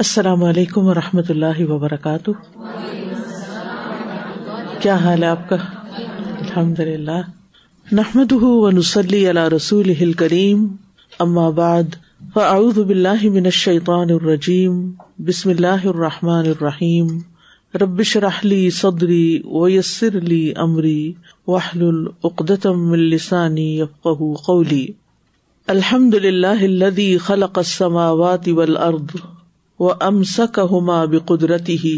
السلام علیکم و رحمۃ اللہ وبرکاتہ۔ کیا حال ہے آپ کا؟ الحمد للہ نحمد نسلی علی رسول ہل کریم بعد، فاعوذ باللہ من الشیطان الرجیم۔ بسم اللہ الرحمٰن الرحیم۔ ربش رحلی صدری ویسر لی امری۔ وحل العقدم السانی یفقہ قولی۔ الحمد للہ الذي خلق السماوات والارض۔ وامسكهما بقدرته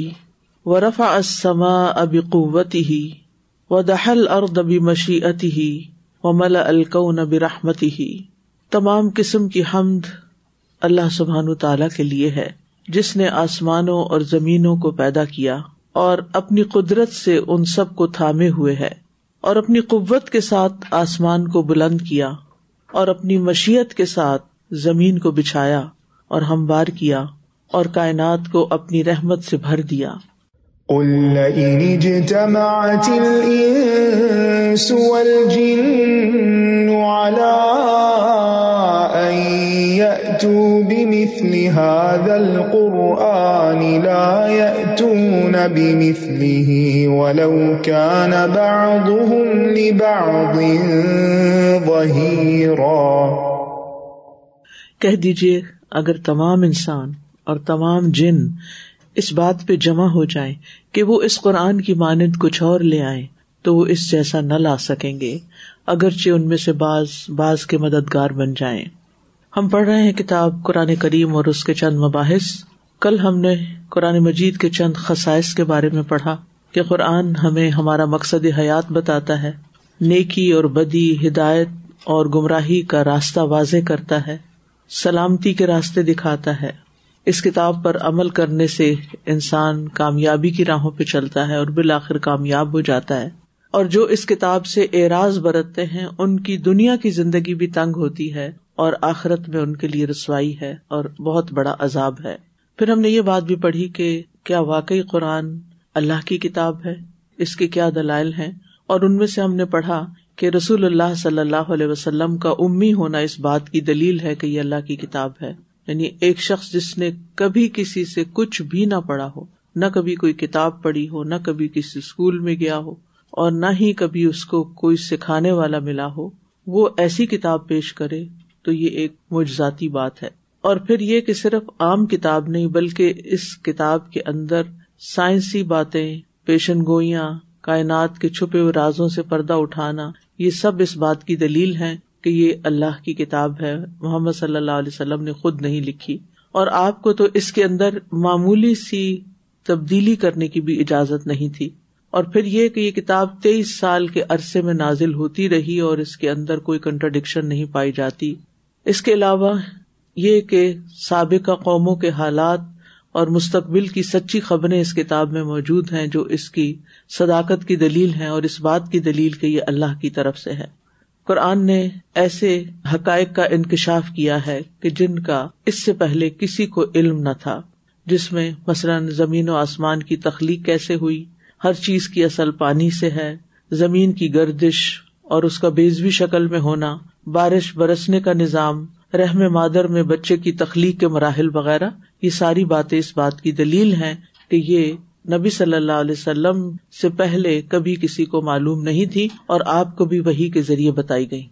ورفع السماء بقوته ودحى الارض بمشيئته وملأ الكون برحمته تمام قسم کی حمد اللہ سبحان تعالی کے لیے ہے، جس نے آسمانوں اور زمینوں کو پیدا کیا اور اپنی قدرت سے ان سب کو تھامے ہوئے ہے، اور اپنی قوت کے ساتھ آسمان کو بلند کیا اور اپنی مشیت کے ساتھ زمین کو بچھایا اور ہموار کیا۔ اور کائنات کو اپنی رحمت سے بھر دیا۔ قل لئن اجتمعت الإنس والجن على أن يأتوا بمثل هذا القرآن لا يأتون بمثله ولو كان بعضهم لبعض ظهيرا۔ کہہ دیجیے اگر تمام انسان اور تمام جن اس بات پہ جمع ہو جائیں کہ وہ اس قرآن کی مانند کچھ اور لے آئیں، تو وہ اس جیسا نہ لا سکیں گے، اگرچہ ان میں سے بعض بعض کے مددگار بن جائیں۔ ہم پڑھ رہے ہیں کتاب قرآن کریم اور اس کے چند مباحث۔ کل ہم نے قرآن مجید کے چند خسائش کے بارے میں پڑھا کہ قرآن ہمیں ہمارا مقصد حیات بتاتا ہے، نیکی اور بدی، ہدایت اور گمراہی کا راستہ واضح کرتا ہے، سلامتی کے راستے دکھاتا ہے۔ اس کتاب پر عمل کرنے سے انسان کامیابی کی راہوں پہ چلتا ہے اور بالآخر کامیاب ہو جاتا ہے۔ اور جو اس کتاب سے اعراض برتتے ہیں، ان کی دنیا کی زندگی بھی تنگ ہوتی ہے اور آخرت میں ان کے لیے رسوائی ہے اور بہت بڑا عذاب ہے۔ پھر ہم نے یہ بات بھی پڑھی کہ کیا واقعی قرآن اللہ کی کتاب ہے؟ اس کے کیا دلائل ہیں؟ اور ان میں سے ہم نے پڑھا کہ رسول اللہ صلی اللہ علیہ وسلم کا امی ہونا اس بات کی دلیل ہے کہ یہ اللہ کی کتاب ہے۔ یعنی ایک شخص جس نے کبھی کسی سے کچھ بھی نہ پڑھا ہو، نہ کبھی کوئی کتاب پڑھی ہو، نہ کبھی کسی اسکول میں گیا ہو، اور نہ ہی کبھی اس کو کوئی سکھانے والا ملا ہو، وہ ایسی کتاب پیش کرے تو یہ ایک مجزاتی بات ہے۔ اور پھر یہ کہ صرف عام کتاب نہیں، بلکہ اس کتاب کے اندر سائنسی باتیں، پیشن گوئیاں، کائنات کے چھپے ہوئے رازوں سے پردہ اٹھانا، یہ سب اس بات کی دلیل ہے کہ یہ اللہ کی کتاب ہے۔ محمد صلی اللہ علیہ وسلم نے خود نہیں لکھی۔ اور آپ کو تو اس کے اندر معمولی سی تبدیلی کرنے کی بھی اجازت نہیں تھی۔ اور پھر یہ کہ یہ کتاب تیئیس سال کے عرصے میں نازل ہوتی رہی اور اس کے اندر کوئی کنٹرڈکشن نہیں پائی جاتی۔ اس کے علاوہ یہ کہ سابقہ قوموں کے حالات اور مستقبل کی سچی خبریں اس کتاب میں موجود ہیں جو اس کی صداقت کی دلیل ہے اور اس بات کی دلیل کہ یہ اللہ کی طرف سے ہے۔ قرآن نے ایسے حقائق کا انکشاف کیا ہے کہ جن کا اس سے پہلے کسی کو علم نہ تھا، جس میں مثلاً زمین و آسمان کی تخلیق کیسے ہوئی، ہر چیز کی اصل پانی سے ہے، زمین کی گردش اور اس کا بیزوی شکل میں ہونا، بارش برسنے کا نظام، رحم مادر میں بچے کی تخلیق کے مراحل وغیرہ، یہ ساری باتیں اس بات کی دلیل ہے کہ یہ نبی صلی اللہ علیہ وسلم سے پہلے کبھی کسی کو معلوم نہیں تھی اور آپ کو بھی وہی کے ذریعے بتائی گئی۔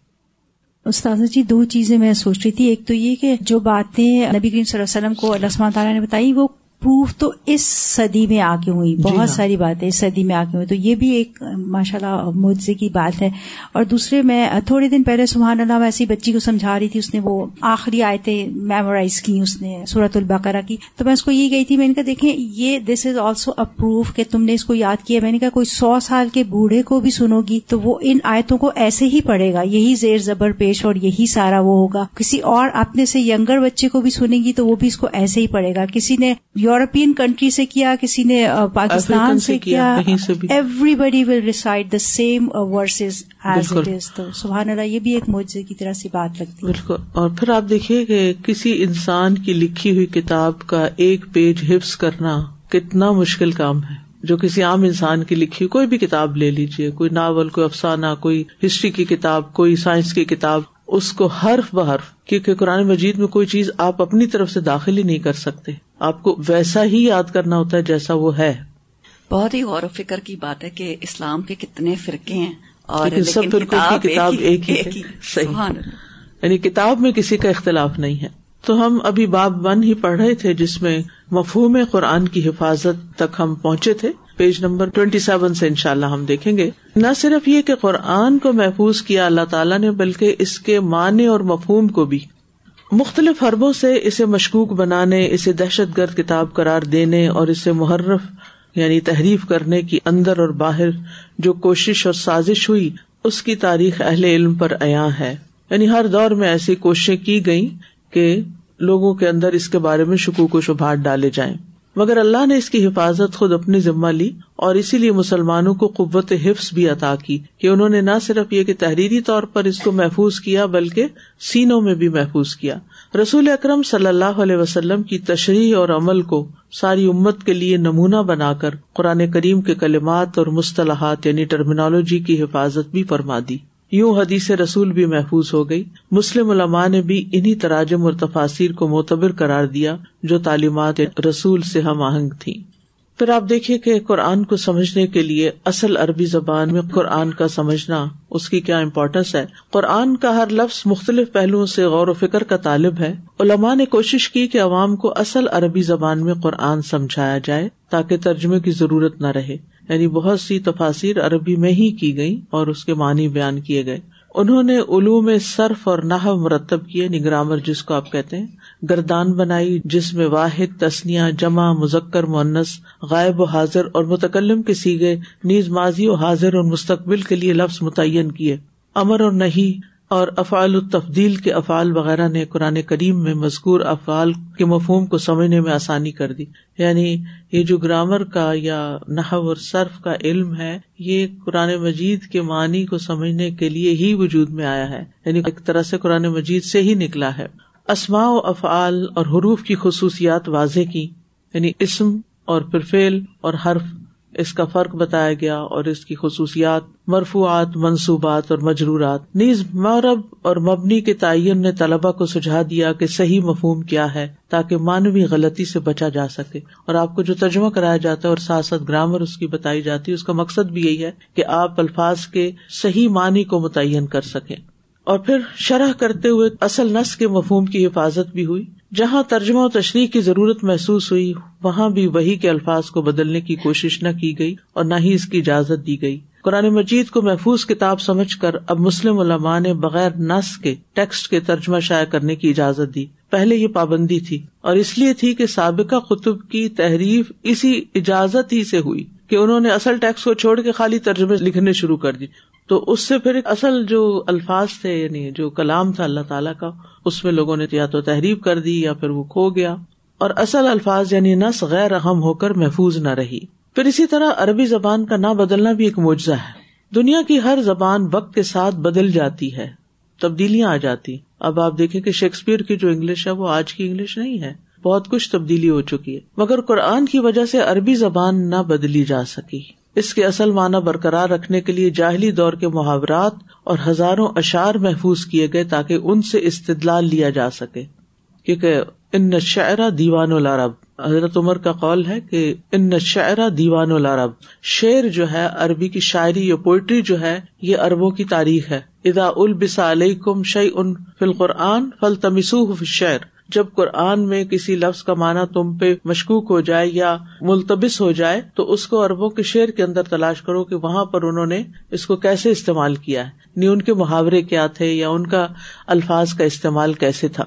استاذہ جی دو چیزیں میں سوچ رہی تھی۔ ایک تو یہ کہ جو باتیں نبی کریم صلی اللہ علیہ وسلم کو اللہ تعالیٰ نے بتائی، وہ پروف تو اس صدی میں آ کے ہوئی بہت جی ساری باتیں اس صدی میں آ کے ہوئی۔ تو یہ بھی ایک ماشاء اللہ معجزے کی بات ہے۔ اور دوسرے میں تھوڑے دن پہلے سبحان اللہ ایسی بچی کو سمجھا رہی تھی اس نے وہ آخری آیتیں میمورائز کی اس نے صورت البقرہ کی۔ تو میں اس کو یہ گئی تھی میں نے کہا دیکھیں یہ دس از آلسو ا پروف کہ تم نے اس کو یاد کیا۔ میں نے کہا کوئی سو سال کے بوڑھے کو بھی سنو گی تو وہ ان آیتوں کو ایسے ہی پڑھے گا۔ یہی زیر زبر پیش اور یہی سارا وہ ہوگا۔ کسی اور اپنے سے ینگر بچے کو بھی سنے گی تو وہ بھی اس کو ایسے ہی پڑھے گا۔ کسی نے یورپین کنٹری سے کیا کسی نے پاکستان سے کیا everybody will recite the same verses as it is تو سبحان اللہ یہ بھی ایک معجزے کی طرح سے بات لگتی ہے۔ بالکل۔ اور پھر آپ دیکھیے کہ کسی انسان کی لکھی ہوئی کتاب کا ایک پیج حفظ کرنا کتنا مشکل کام ہے۔ جو کسی عام انسان کی لکھی کوئی بھی کتاب لے لیجیے کوئی ناول کوئی افسانہ کوئی ہسٹری کی کتاب کوئی سائنس کی کتاب۔ اس کو حرف بحرف کیونکہ قرآن مجید میں کوئی چیز آپ اپنی طرف سے داخل ہی نہیں کر سکتے۔ آپ کو ویسا ہی یاد کرنا ہوتا ہے جیسا وہ ہے۔ بہت ہی غور و فکر کی بات ہے کہ اسلام کے کتنے فرقے ہیں اور سب فرقوں کی کتاب ایک ہی صحیح۔ یعنی کتاب میں کسی کا اختلاف نہیں ہے۔ تو ہم ابھی باب ون ہی پڑھ رہے تھے جس میں مفہوم قرآن کی حفاظت تک ہم پہنچے تھے۔ پیج نمبر ٹوینٹی سیون سے ان شاء اللہ ہم دیکھیں گے۔ نہ صرف یہ کہ قرآن کو محفوظ کیا اللہ تعالیٰ نے، بلکہ اس کے معنی اور مفہوم کو بھی۔ مختلف حربوں سے اسے مشکوک بنانے، اسے دہشت گرد کتاب قرار دینے اور اسے محرف یعنی تحریف کرنے کی اندر اور باہر جو کوشش اور سازش ہوئی، اس کی تاریخ اہل علم پر عیاں ہے۔ یعنی ہر دور میں ایسی کوششیں کی گئی کہ لوگوں کے اندر اس کے بارے میں شکوک و شبہات ڈالے جائیں۔ مگر اللہ نے اس کی حفاظت خود اپنی ذمہ لی اور اسی لیے مسلمانوں کو قوت حفظ بھی عطا کی کہ انہوں نے نہ صرف یہ کہ تحریری طور پر اس کو محفوظ کیا بلکہ سینوں میں بھی محفوظ کیا۔ رسول اکرم صلی اللہ علیہ وسلم کی تشریح اور عمل کو ساری امت کے لیے نمونہ بنا کر قرآن کریم کے کلمات اور مصطلحات یعنی ٹرمینالوجی کی حفاظت بھی فرما دی۔ یوں حدیث رسول بھی محفوظ ہو گئی۔ مسلم علماء نے بھی انہیں تراجم اور تفاصیر کو معتبر قرار دیا جو تعلیمات رسول سے ہم آہنگ تھی پھر آپ دیکھیے کہ قرآن کو سمجھنے کے لیے اصل عربی زبان میں قرآن کا سمجھنا اس کی کیا امپورٹینس ہے۔ قرآن کا ہر لفظ مختلف پہلوؤں سے غور و فکر کا طالب ہے۔ علماء نے کوشش کی کہ عوام کو اصل عربی زبان میں قرآن سمجھایا جائے تاکہ ترجمے کی ضرورت نہ رہے۔ یعنی بہت سی تفاصر عربی میں ہی کی گئی اور اس کے معنی بیان کیے گئے۔ انہوں نے علوم صرف اور نحو مرتب کیے یعنی نگرامر جس کو آپ کہتے ہیں، گردان بنائی جس میں واحد تسنیا جمع، مذکر مونس غائب و حاضر اور متکلم کے سیگے، نیز ماضی و حاضر اور مستقبل کے لیے لفظ متعین کیے۔ امر اور نہیں اور افعال التفدیل کے افعال وغیرہ نے قرآن کریم میں مذکور افعال کے مفہوم کو سمجھنے میں آسانی کر دی۔ یعنی یہ جو گرامر کا یا نحو اور صرف کا علم ہے، یہ قرآن مجید کے معنی کو سمجھنے کے لیے ہی وجود میں آیا ہے۔ یعنی ایک طرح سے قرآن مجید سے ہی نکلا ہے۔ اسماء و افعال اور حروف کی خصوصیات واضح کی۔ یعنی اسم اور پھر فیل اور حرف اس کا فرق بتایا گیا اور اس کی خصوصیات، مرفوعات، منصوبات اور مجرورات۔ نیز مورب اور مبنی کے تعین نے طلبا کو سجھا دیا کہ صحیح مفہوم کیا ہے تاکہ مانوی غلطی سے بچا جا سکے۔ اور آپ کو جو ترجمہ کرایا جاتا ہے اور ساتھ ساتھ گرامر اس کی بتائی جاتی ہے، اس کا مقصد بھی یہی ہے کہ آپ الفاظ کے صحیح معنی کو متعین کر سکیں۔ اور پھر شرح کرتے ہوئے اصل نس کے مفہوم کی حفاظت بھی ہوئی۔ جہاں ترجمہ و تشریح کی ضرورت محسوس ہوئی، وہاں بھی وہی کے الفاظ کو بدلنے کی کوشش نہ کی گئی اور نہ ہی اس کی اجازت دی گئی۔ قرآن مجید کو محفوظ کتاب سمجھ کر اب مسلم علماء نے بغیر نس کے ٹیکسٹ کے ترجمہ شائع کرنے کی اجازت دی۔ پہلے یہ پابندی تھی اور اس لیے تھی کہ سابقہ قطب کی تحریف اسی اجازت ہی سے ہوئی کہ انہوں نے اصل ٹیکس کو چھوڑ کے خالی ترجمے لکھنے شروع کر دی۔ تو اس سے پھر اصل جو الفاظ تھے یعنی جو کلام تھا اللہ تعالیٰ کا، اس میں لوگوں نے یا تو تحریر کر دی یا پھر وہ کھو گیا۔ اور اصل الفاظ یعنی نس غیر اہم ہو کر محفوظ نہ رہی۔ پھر اسی طرح عربی زبان کا نہ بدلنا بھی ایک معجزہ ہے۔ دنیا کی ہر زبان وقت کے ساتھ بدل جاتی ہے، تبدیلیاں آ جاتی۔ اب آپ دیکھیں کہ شیکسپیئر کی جو انگلش ہے، وہ آج کی انگلش نہیں ہے۔ بہت کچھ تبدیلی ہو چکی ہے۔ مگر قرآن کی وجہ سے عربی زبان نہ بدلی جا سکی۔ اس کے اصل معنی برقرار رکھنے کے لیے جاہلی دور کے محاورات اور ہزاروں اشار محفوظ کیے گئے تاکہ ان سے استدلال لیا جا سکے۔ کیونکہ ان شعرا دیوان العرب، حضرت عمر کا قول ہے کہ ان شعرا دیوان العرب، شعر جو ہے عربی کی شاعری یا پوئٹری جو ہے، یہ اربوں کی تاریخ ہے۔ ادا البسا علیہ کم شعی ان فل قرآن فل تمسو شعر جب قرآن میں کسی لفظ کا معنی تم پہ مشکوک ہو جائے یا ملتبس ہو جائے، تو اس کو اربوں کے شعر کے اندر تلاش کرو کہ وہاں پر انہوں نے اس کو کیسے استعمال کیا ہے۔ نہیں ان کے محاورے کیا تھے یا ان کا الفاظ کا استعمال کیسے تھا۔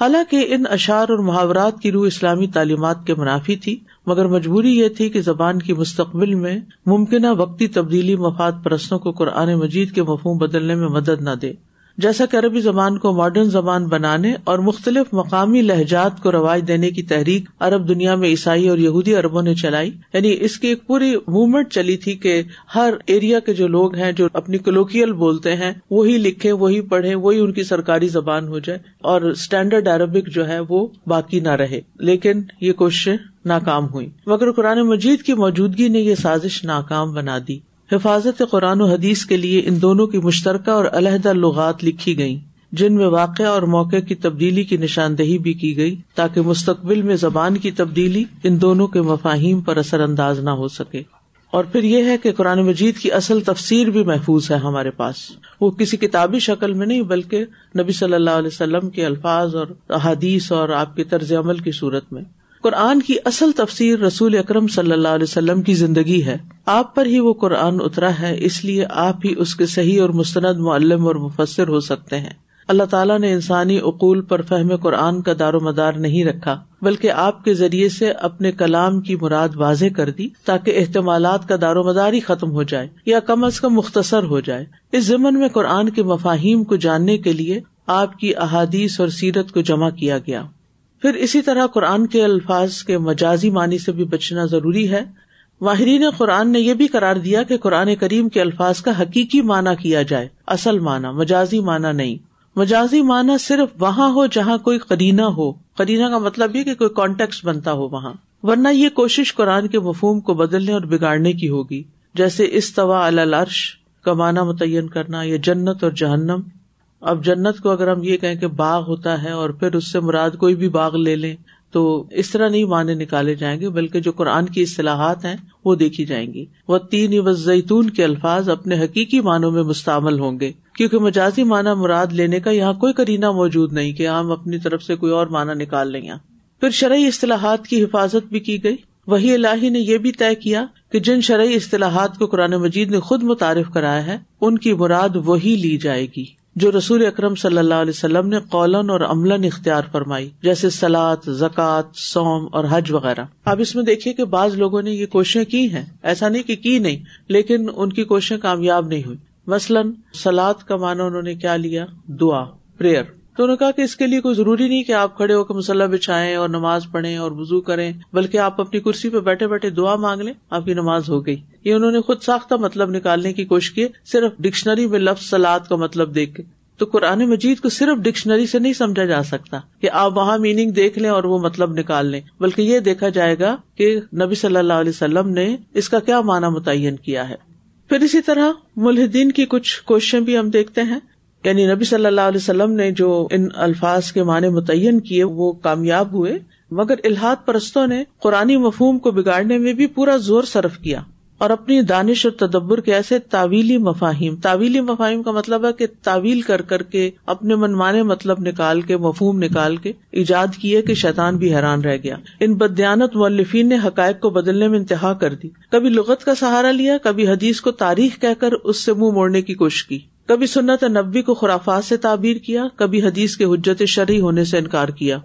حالانکہ ان اشعار اور محاورات کی روح اسلامی تعلیمات کے منافی تھی، مگر مجبوری یہ تھی کہ زبان کی مستقبل میں ممکنہ وقتی تبدیلی مفاد پرستوں کو قرآن مجید کے مفہوم بدلنے میں مدد نہ دے۔ جیسا کہ عربی زبان کو ماڈرن زبان بنانے اور مختلف مقامی لہجات کو رواج دینے کی تحریک عرب دنیا میں عیسائی اور یہودی اربوں نے چلائی۔ یعنی اس کی ایک پوری موومنٹ چلی تھی کہ ہر ایریا کے جو لوگ ہیں جو اپنی کلوکیل بولتے ہیں، وہی لکھے وہی پڑھے وہی ان کی سرکاری زبان ہو جائے اور اسٹینڈرڈ عربک جو ہے وہ باقی نہ رہے۔ لیکن یہ کوششیں ناکام ہوئی مگر قرآن مجید کی موجودگی نے یہ سازش ناکام بنا دی۔ حفاظت قرآن و حدیث کے لیے ان دونوں کی مشترکہ اور علیحدہ لغات لکھی گئی جن میں واقع اور موقع کی تبدیلی کی نشاندہی بھی کی گئی تاکہ مستقبل میں زبان کی تبدیلی ان دونوں کے مفاہیم پر اثر انداز نہ ہو سکے۔ اور پھر یہ ہے کہ قرآن مجید کی اصل تفسیر بھی محفوظ ہے ہمارے پاس۔ وہ کسی کتابی شکل میں نہیں، بلکہ نبی صلی اللہ علیہ وسلم کے الفاظ اور احادیث اور آپ کے طرز عمل کی صورت میں۔ قرآن کی اصل تفسیر رسول اکرم صلی اللہ علیہ وسلم کی زندگی ہے۔ آپ پر ہی وہ قرآن اترا ہے، اس لیے آپ ہی اس کے صحیح اور مستند معلم اور مفسر ہو سکتے ہیں۔ اللہ تعالیٰ نے انسانی اقول پر فہم قرآن کا دار و مدار نہیں رکھا، بلکہ آپ کے ذریعے سے اپنے کلام کی مراد واضح کر دی تاکہ احتمالات کا دار و مدار ہی ختم ہو جائے یا کم از کم مختصر ہو جائے۔ اس ضمن میں قرآن کے مفاہیم کو جاننے کے لیے آپ کی احادیث اور سیرت کو جمع کیا گیا۔ پھر اسی طرح قرآن کے الفاظ کے مجازی معنی سے بھی بچنا ضروری ہے۔ ماہرین قرآن نے یہ بھی قرار دیا کہ قرآن کریم کے الفاظ کا حقیقی معنی کیا جائے، اصل معنی، مجازی معنی نہیں۔ مجازی معنی صرف وہاں ہو جہاں کوئی کرینہ ہو۔ کرینہ کا مطلب یہ کہ کوئی کانٹیکٹ بنتا ہو وہاں۔ ورنہ یہ کوشش قرآن کے مفہوم کو بدلنے اور بگاڑنے کی ہوگی۔ جیسے استوا الرش کا معنی متعین کرنا یا جنت اور جہنم۔ اب جنت کو اگر ہم یہ کہیں کہ باغ ہوتا ہے اور پھر اس سے مراد کوئی بھی باغ لے لیں، تو اس طرح نہیں معنی نکالے جائیں گے، بلکہ جو قرآن کی اصطلاحات ہیں وہ دیکھی جائیں گی۔ وہ تین زیتون کے الفاظ اپنے حقیقی معنوں میں مستعمل ہوں گے، کیونکہ مجازی معنی مراد لینے کا یہاں کوئی کرینہ موجود نہیں کہ ہم اپنی طرف سے کوئی اور معنی نکال لیں۔ پھر شرعی اصطلاحات کی حفاظت بھی کی گئی۔ وہی اللہ نے یہ بھی طے کیا کہ جن شرعی اصطلاحات کو قرآن مجید نے خود متعارف کرایا ہے، ان کی مراد وہی لی جائے گی۔ جو رسول اکرم صلی اللہ علیہ وسلم نے قولن اور عمل اختیار فرمائی، جیسے سلاد زکوٰۃ سوم اور حج وغیرہ۔ اب اس میں دیکھیے کہ بعض لوگوں نے یہ کوششیں کی ہیں۔ ایسا نہیں کہ کی نہیں، لیکن ان کی کوششیں کامیاب نہیں ہوئی۔ مثلاً سلاد کا معنی انہوں نے کیا لیا؟ دعا، پریئر۔ تو انہوں نے کہا کہ اس کے لیے کوئی ضروری نہیں کہ آپ کھڑے ہو کے مسلح بچھائیں اور نماز پڑھیں اور وزو کریں، بلکہ آپ اپنی کرسی پہ بیٹھے بیٹھے دعا مانگ لیں، آپ کی نماز ہو گئی۔ یہ انہوں نے خود ساختہ مطلب نکالنے کی کوشش کی، صرف ڈکشنری میں لفظ سلاد کا مطلب دیکھ کے۔ تو قرآن مجید کو صرف ڈکشنری سے نہیں سمجھا جا سکتا کہ آپ وہاں میننگ دیکھ لیں اور وہ مطلب نکال لیں، بلکہ یہ دیکھا جائے گا کہ نبی صلی اللہ علیہ وسلم نے اس کا کیا معنی متعین کیا ہے۔ پھر اسی طرح ملحدین کی کچھ کوششیں بھی ہم دیکھتے ہیں۔ یعنی نبی صلی اللہ علیہ وسلم نے جو ان الفاظ کے معنی متعین کیے، وہ کامیاب ہوئے، مگر الحاد پرستوں نے قرآن مفہوم کو بگاڑنے میں بھی پورا زور صرف کیا اور اپنی دانش اور تدبر کے ایسے تعویلی مفاہیم تعویلی مفاہیم کا مطلب ہے کہ تعویل کر کر کے اپنے منمانے مطلب نکال کے، مفہوم نکال کے ایجاد کیے کہ شیطان بھی حیران رہ گیا۔ ان بدیانت مولفین نے حقائق کو بدلنے میں انتہا کر دی۔ کبھی لغت کا سہارا لیا، کبھی حدیث کو تاریخ کہہ کر اس سے منہ مو موڑنے کی کوشش کی۔ کبھی سنت نبی کو خرافات سے تعبیر کیا، کبھی حدیث کے حجت شرعی ہونے سے انکار کیا۔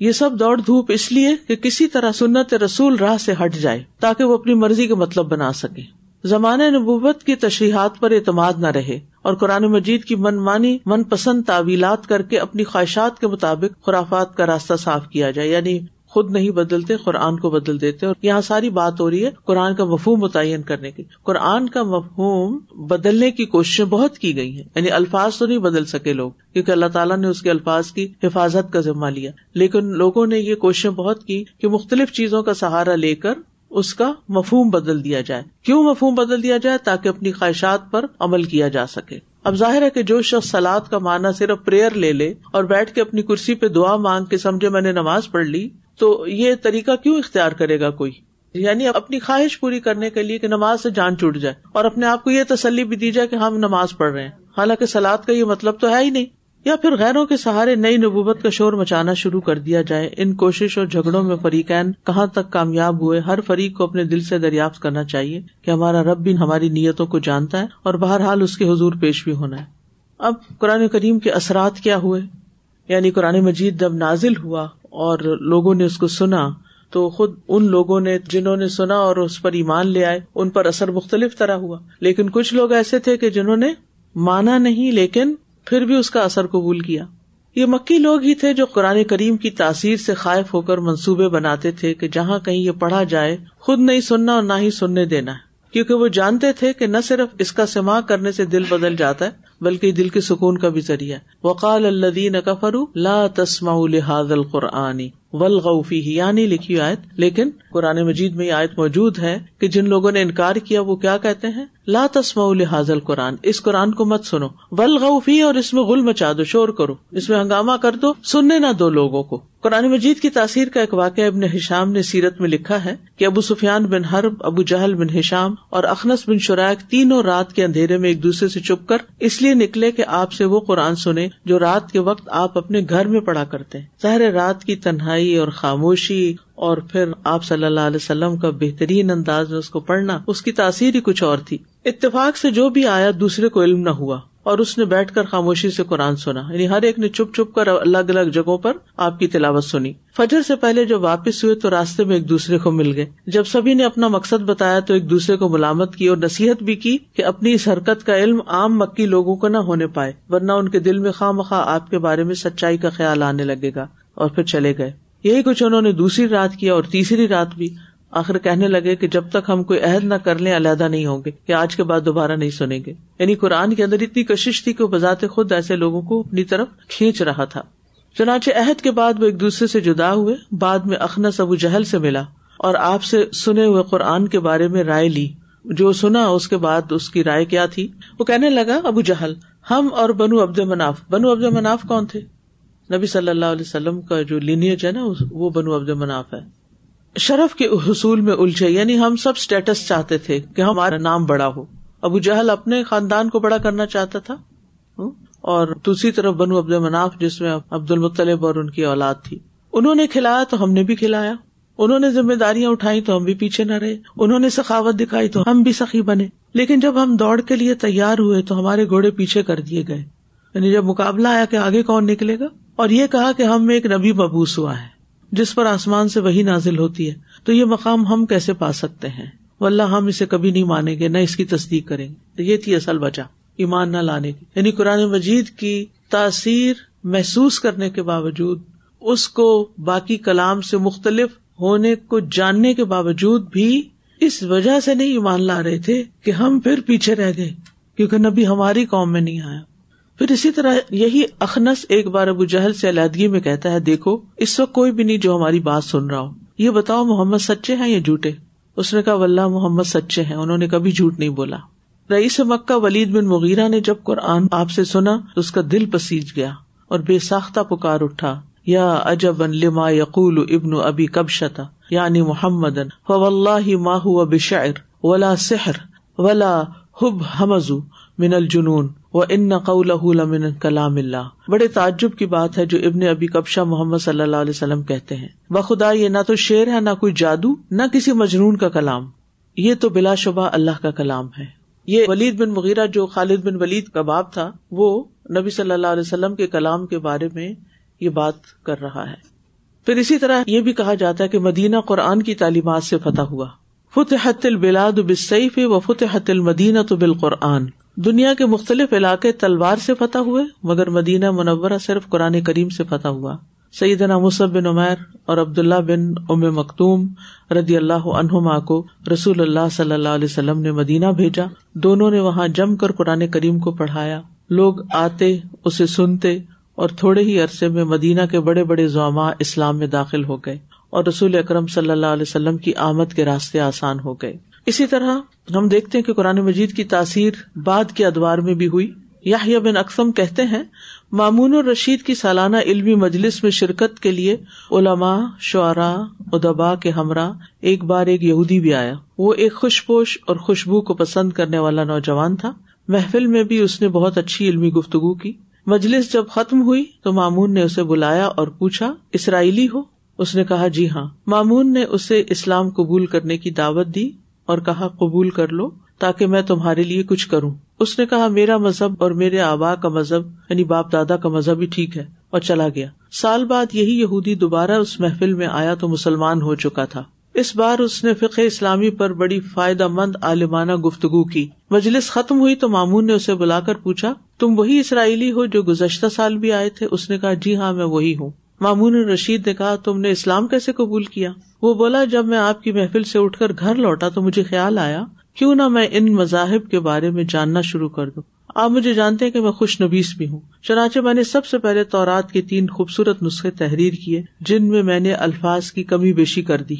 یہ سب دوڑ دھوپ اس لیے کہ کسی طرح سنت رسول راہ سے ہٹ جائے تاکہ وہ اپنی مرضی کا مطلب بنا سکے۔ زمانۂ نبوت کی تشریحات پر اعتماد نہ رہے اور قرآن مجید کی من مانی من پسند تعویلات کر کے اپنی خواہشات کے مطابق خرافات کا راستہ صاف کیا جائے۔ یعنی خود نہیں بدلتے، قرآن کو بدل دیتے اور یہاں ساری بات ہو رہی ہے قرآن کا مفہوم متعین کرنے کی قرآن کا مفہوم بدلنے کی کوششیں بہت کی گئی ہیں۔ یعنی الفاظ تو نہیں بدل سکے لوگ، کیونکہ اللہ تعالیٰ نے اس کے الفاظ کی حفاظت کا ذمہ لیا۔ لیکن لوگوں نے یہ کوششیں بہت کی کہ مختلف چیزوں کا سہارا لے کر اس کا مفہوم بدل دیا جائے۔ کیوں مفہوم بدل دیا جائے؟ تاکہ اپنی خواہشات پر عمل کیا جا سکے۔ اب ظاہر ہے کہ جو شخص سلاد کا معنی صرف پریئر لے لے اور بیٹھ کے اپنی کرسی پہ دعا مانگ کے سمجھے میں نے نماز پڑھ لی تو یہ طریقہ کیوں اختیار کرے گا کوئی؟ یعنی اپنی خواہش پوری کرنے کے لیے کہ نماز سے جان چوٹ جائے اور اپنے آپ کو یہ تسلی بھی دی جائے کہ ہم نماز پڑھ رہے ہیں۔ حالانکہ سلاد کا یہ مطلب تو ہے ہی نہیں۔ یا پھر غیروں کے سہارے نئی نبوبت کا شور مچانا شروع کر دیا جائے۔ ان کوشش اور جھگڑوں میں فریقین کہاں تک کامیاب ہوئے؟ ہر فریق کو اپنے دل سے دریافت کرنا چاہیے کہ ہمارا رب بھی ہماری نیتوں کو جانتا ہے اور بہرحال اس کے حضور پیش بھی ہونا ہے۔ اب قرآن کریم کے اثرات کیا ہوئے؟ یعنی قرآن مجید جب نازل ہوا اور لوگوں نے اس کو سنا، تو خود ان لوگوں نے جنہوں نے سنا اور اس پر ایمان لے آئے، ان پر اثر مختلف طرح ہوا۔ لیکن کچھ لوگ ایسے تھے کہ جنہوں نے مانا نہیں، لیکن پھر بھی اس کا اثر قبول کیا۔ یہ مکی لوگ ہی تھے جو قرآن کریم کی تاثیر سے خائف ہو کر منصوبے بناتے تھے کہ جہاں کہیں یہ پڑھا جائے، خود نہیں سننا اور نہ ہی سننے دینا ہے۔ کیونکہ وہ جانتے تھے کہ نہ صرف اس کا سما کرنے سے دل بدل جاتا ہے بلکہ دل کے سکون کا بھی ذریعہ وقال الدین کفرو لا تسما لحاظ القرآنی ولغفی یعنی لکھی آیت۔ لیکن قرآن مجید میں یہ آیت موجود ہے کہ جن لوگوں نے انکار کیا وہ کیا کہتے ہیں؟ لا تسما الحاظ القرآن اس قرآن کو مت سنو۔ ولغفی اور اس میں غل مچا دو، شور کرو۔ اس میں ہنگامہ کر دو، سننے نہ دو لوگوں کو۔ قرآن مجید کی تاثیر کا ایک واقعہ ابن حشام نے سیرت میں لکھا ہے کہ ابو سفیان بن حرب، ابو جہل بن حشام اور اخنس بن شرائق تینوں رات کے اندھیرے میں ایک دوسرے سے چپ کر اس لیے نکلے کہ آپ سے وہ قرآن سنے جو رات کے وقت آپ اپنے گھر میں پڑھا کرتے ہیں۔ ظاہر رات کی تنہائی اور خاموشی اور پھر آپ صلی اللہ علیہ وسلم کا بہترین انداز میں اس کو پڑھنا، اس کی تاثیر ہی کچھ اور تھی۔ اتفاق سے جو بھی آیا دوسرے کو علم نہ ہوا۔ اور اس نے بیٹھ کر خاموشی سے قرآن سنا۔ یعنی ہر ایک نے چپ چپ کر الگ الگ جگہوں پر آپ کی تلاوت سنی۔ فجر سے پہلے جب واپس ہوئے تو راستے میں ایک دوسرے کو مل گئے۔ جب سبھی نے اپنا مقصد بتایا تو ایک دوسرے کو ملامت کی اور نصیحت بھی کی کہ اپنی اس حرکت کا علم عام مکی لوگوں کو نہ ہونے پائے، ورنہ ان کے دل میں خواہ مخواہ آپ کے بارے میں سچائی کا خیال آنے لگے گا۔ اور پھر چلے گئے۔ یہی کچھ انہوں نے دوسری رات کیا اور تیسری رات بھی آخر کہنے لگے کہ جب تک ہم کوئی عہد نہ کر لیں، علیحدہ نہیں ہوں گے کہ آج کے بعد دوبارہ نہیں سنیں گے۔ یعنی قرآن کے اندر اتنی کشش تھی کہ وہ بذات خود ایسے لوگوں کو اپنی طرف کھینچ رہا تھا۔ چنانچہ عہد کے بعد وہ ایک دوسرے سے جدا ہوئے، بعد میں اخنس ابو جہل سے ملا اور آپ سے سنے ہوئے قرآن کے بارے میں رائے لی۔ جو سنا، اس کے بعد اس کی رائے کیا تھی؟ وہ کہنے لگا، ابو جہل، ہم اور بنو عبد مناف۔ بنو عبد مناف کون تھے؟ نبی صلی اللہ علیہ وسلم کا جو لینیج ہے نا، وہ بنو عبد مناف ہے۔ شرف کے حصول میں الجھے یعنی ہم سب اسٹیٹس چاہتے تھے کہ ہمارا نام بڑا ہو۔ ابو جہل اپنے خاندان کو بڑا کرنا چاہتا تھا اور دوسری طرف بنو عبد مناف جس میں عبد المطلب اور ان کی اولاد تھی۔ انہوں نے کھلایا تو ہم نے بھی کھلایا۔ انہوں نے ذمہ داریاں اٹھائی تو ہم بھی پیچھے نہ رہے۔ انہوں نے سخاوت دکھائی تو ہم بھی سخی بنے۔ لیکن جب ہم دوڑ کے لیے تیار ہوئے تو ہمارے گھوڑے پیچھے کر دیے گئے۔ یعنی جب مقابلہ آیا کہ آگے کون نکلے گا، اور یہ کہا کہ ہم ایک نبی مبوس ہوا ہے۔ جس پر آسمان سے وہی نازل ہوتی ہے۔ تو یہ مقام ہم کیسے پا سکتے ہیں؟ واللہ ہم اسے کبھی نہیں مانیں گے، نہ اس کی تصدیق کریں گے۔ تو یہ تھی اصل وجہ، ایمان نہ لانے کی۔ یعنی قرآن مجید کی تاثیر محسوس کرنے کے باوجود، اس کو باقی کلام سے مختلف ہونے کو جاننے کے باوجود بھی اس وجہ سے نہیں ایمان لا رہے تھے کہ ہم پھر پیچھے رہ گئے۔ کیونکہ نبی ہماری قوم میں نہیں آیا۔ پھر اسی طرح یہی اخنس ایک بار ابو جہل سے علیحدگی میں کہتا ہے، دیکھو، اس وقت کوئی بھی نہیں جو ہماری بات سن رہا ہو۔ یہ بتاؤ محمد سچے ہیں یا جھوٹے؟ اس نے کہا ولہ محمد سچے ہیں، انہوں نے کبھی جھوٹ نہیں بولا۔ رئیس مکہ ولید بن مغیرہ نے جب قرآن آپ سے سنا تو اس کا دل پسیج گیا اور بے ساختہ پکار اٹھا۔ یا اجب لما یقول ابن ابی کبشتا یعنی محمد اللہ ماہ بشعر، ولا سحر، ولا حب حمزو من الجنون۔ وہ ان نقول لمن کلام اللہ بڑے تعجب کی بات ہے جو ابن ابی کبشا محمد صلی اللہ علیہ وسلم کہتے ہیں۔ بخدا یہ نہ تو شعر ہے، نہ کوئی جادو، نہ کسی مجنون کا کلام۔ یہ تو بلا شبہ اللہ کا کلام ہے۔ یہ ولید بن مغیرہ، جو خالد بن ولید کا باب تھا، وہ نبی صلی اللہ علیہ وسلم کے کلام کے بارے میں یہ بات کر رہا ہے۔ پھر اسی طرح یہ بھی کہا جاتا ہے کہ مدینہ قرآن کی تعلیمات سے فتح ہوا۔ فتح البلاد بالسیف و فتح المدینہ تو بالقرآن۔ دنیا کے مختلف علاقے تلوار سے فتح ہوئے، مگر مدینہ منورہ صرف قرآن کریم سے فتح ہوا۔ سعیدنا مصب بن عمیر اور عبد اللہ بن ام مکتوم ردی اللہ عنہما کو رسول اللہ صلی اللہ علیہ وسلم نے مدینہ بھیجا۔ دونوں نے وہاں جم کر قرآن کریم کو پڑھایا۔ لوگ آتے، اسے سنتے اور تھوڑے ہی عرصے میں مدینہ کے بڑے بڑے زعما اسلام میں داخل ہو گئے اور رسول اکرم صلی اللہ علیہ وسلم کی آمد کے راستے آسان ہو گئے۔ اسی طرح ہم دیکھتے ہیں کہ قرآن مجید کی تاثیر بعد کے ادوار میں بھی ہوئی۔ یا بن اکسم کہتے ہیں، مامون الرشید کی سالانہ علمی مجلس میں شرکت کے لیے علماء، شعرا ادبا کے ہمراہ ایک بار ایک یہودی بھی آیا۔ وہ ایک خوش پوش اور خوشبو کو پسند کرنے والا نوجوان تھا۔ محفل میں بھی اس نے بہت اچھی علمی گفتگو کی۔ مجلس جب ختم ہوئی تو مامون نے اسے بلایا اور پوچھا، اسرائیلی ہو؟ اس نے کہا جی ہاں مامون نے اسے اسلام قبول کرنے کی دعوت دی۔ اور کہا، قبول کر لو تاکہ میں تمہارے لیے کچھ کروں۔ اس نے کہا، میرا مذہب اور میرے آبا کا مذہب یعنی باپ دادا کا مذہب ہی ٹھیک ہے، اور چلا گیا۔ سال بعد یہی یہودی دوبارہ اس محفل میں آیا تو مسلمان ہو چکا تھا۔ اس بار اس نے فقہ اسلامی پر بڑی فائدہ مند عالمانہ گفتگو کی۔ مجلس ختم ہوئی تو مامون نے اسے بلا کر پوچھا، تم وہی اسرائیلی ہو جو گزشتہ سال بھی آئے تھے؟ اس نے کہا جی ہاں میں وہی ہوں۔ مامون رشید نے کہا، تم نے اسلام کیسے قبول کیا؟ وہ بولا، جب میں آپ کی محفل سے اٹھ کر گھر لوٹا تو مجھے خیال آیا، کیوں نہ میں ان مذاہب کے بارے میں جاننا شروع کر دوں۔ آپ مجھے جانتے کہ میں خوش نویس بھی ہوں۔ چنانچہ میں نے سب سے پہلے تورات کے تین خوبصورت نسخے تحریر کیے، جن میں میں نے الفاظ کی کمی بیشی کر دی۔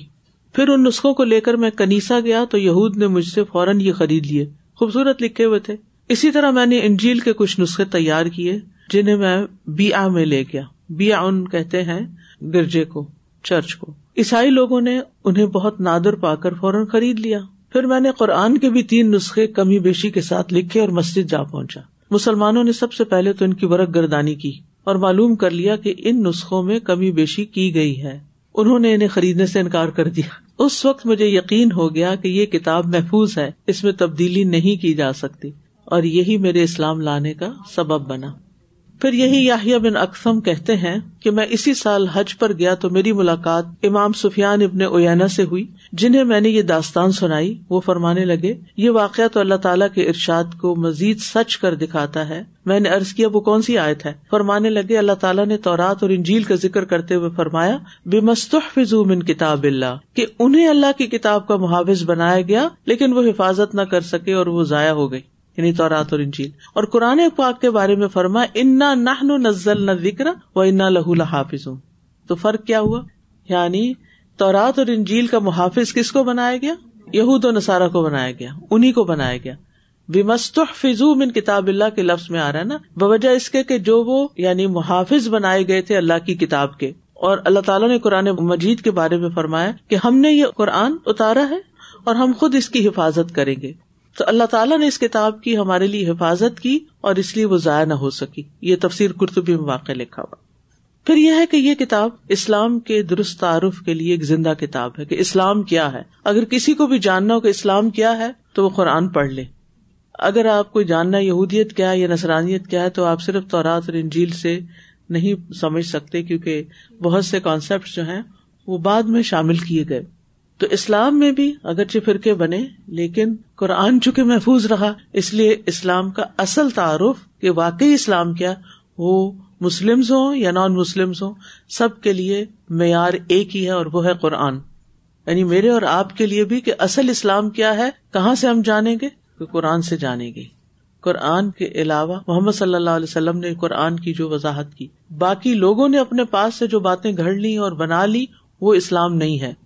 پھر ان نسخوں کو لے کر میں کنیسا گیا تو یہود نے مجھ سے فوراً یہ خرید لیے۔ خوبصورت لکھے ہوئے تھے۔ اسی طرح میں نے انجیل کے کچھ نسخے تیار کیے، جنہیں میں بی آ میں لے گیا۔ بی ان کہتے ہیں، گرجے کو، چرچ کو۔ عیسائی لوگوں نے انہیں بہت نادر پا کر فوراً خرید لیا۔ پھر میں نے قرآن کے بھی تین نسخے کمی بیشی کے ساتھ لکھے اور مسجد جا پہنچا۔ مسلمانوں نے سب سے پہلے تو ان کی ورق گردانی کی اور معلوم کر لیا کہ ان نسخوں میں کمی بیشی کی گئی ہے۔ انہوں نے انہیں خریدنے سے انکار کر دیا۔ اس وقت مجھے یقین ہو گیا کہ یہ کتاب محفوظ ہے۔ اس میں تبدیلی نہیں کی جا سکتی اور یہی میرے اسلام لانے کا سبب بنا۔ پھر یہی یاہیا بن اکثم کہتے ہیں کہ میں اسی سال حج پر گیا تو میری ملاقات امام سفیان ابن اوینا سے ہوئی، جنہیں میں نے یہ داستان سنائی۔ وہ فرمانے لگے، یہ واقعہ تو اللہ تعالیٰ کے ارشاد کو مزید سچ کر دکھاتا ہے۔ میں نے ارض کیا، وہ کون سی آیت ہے؟ فرمانے لگے، اللہ تعالیٰ نے تورات اور انجیل کا ذکر کرتے ہوئے فرمایا بے مستحفظ من کتاب اللہ، کہ انہیں اللہ کی کتاب کا محافظ بنایا گیا، لیکن وہ حفاظت نہ کر سکے اور وہ ضائع ہو گئی۔ یعنی تورات اور انجیل۔ اور قرآن پاک کے بارے میں فرما انا نہ نزل نہ ذکر و انا لہو لحافظ تو فرق کیا ہوا؟ یعنی تورات اور انجیل کا محافظ کس کو بنایا گیا؟ یہود و نصارہ کو بنایا گیا انہیں کو بنایا گیا۔ بے فضو من کتاب اللہ کے لفظ میں آ رہا ہے نا، بوجہ اس کے کہ جو وہ یعنی محافظ بنائے گئے تھے اللہ کی کتاب کے۔ اور اللہ تعالیٰ نے قرآن مجید کے بارے میں فرمایا کہ ہم نے یہ قرآن اتارا ہے اور ہم خود اس کی حفاظت کریں گے۔ تو اللہ تعالیٰ نے اس کتاب کی ہمارے لیے حفاظت کی اور اس لیے وہ ضائع نہ ہو سکی۔ یہ تفصیل کرتبی میں واقع لکھا ہوا۔ پھر یہ ہے کہ یہ کتاب اسلام کے درست تعارف کے لیے ایک زندہ کتاب ہے کہ اسلام کیا ہے۔ اگر کسی کو بھی جاننا ہو کہ اسلام کیا ہے تو وہ قرآن پڑھ لے۔ اگر آپ کو جاننا یہودیت کیا ہے یا نسرانیت کیا ہے تو آپ صرف تورات اور انجیل سے نہیں سمجھ سکتے کیونکہ بہت سے کانسیپٹ جو ہیں وہ بعد میں شامل کیے گئے۔ تو اسلام میں بھی اگرچہ فرقے بنے لیکن قرآن چونکہ محفوظ رہا، اس لیے اسلام کا اصل تعارف کہ واقعی اسلام کیا، وہ مسلم ہوں یا نان مسلم ہوں، سب کے لیے معیار ایک ہی ہے اور وہ ہے قرآن۔ یعنی میرے اور آپ کے لیے بھی کہ اصل اسلام کیا ہے، کہاں سے ہم جانیں گے؟ قرآن سے جانیں گے۔ قرآن کے علاوہ محمد صلی اللہ علیہ وسلم نے قرآن کی جو وضاحت کی۔ باقی لوگوں نے اپنے پاس سے جو باتیں گھڑ لی اور بنا لی وہ اسلام نہیں ہے۔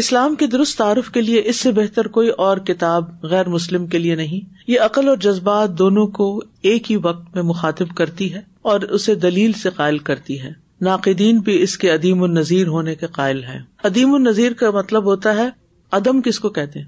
اسلام کے درست تعارف کے لیے اس سے بہتر کوئی اور کتاب غیر مسلم کے لیے نہیں۔ یہ عقل اور جذبات دونوں کو ایک ہی وقت میں مخاطب کرتی ہے اور اسے دلیل سے قائل کرتی ہے۔ ناقدین بھی اس کے عدیم النظیر ہونے کے قائل ہے عدیم النظیر کا مطلب ہوتا ہے عدم کس کو کہتے ہیں؟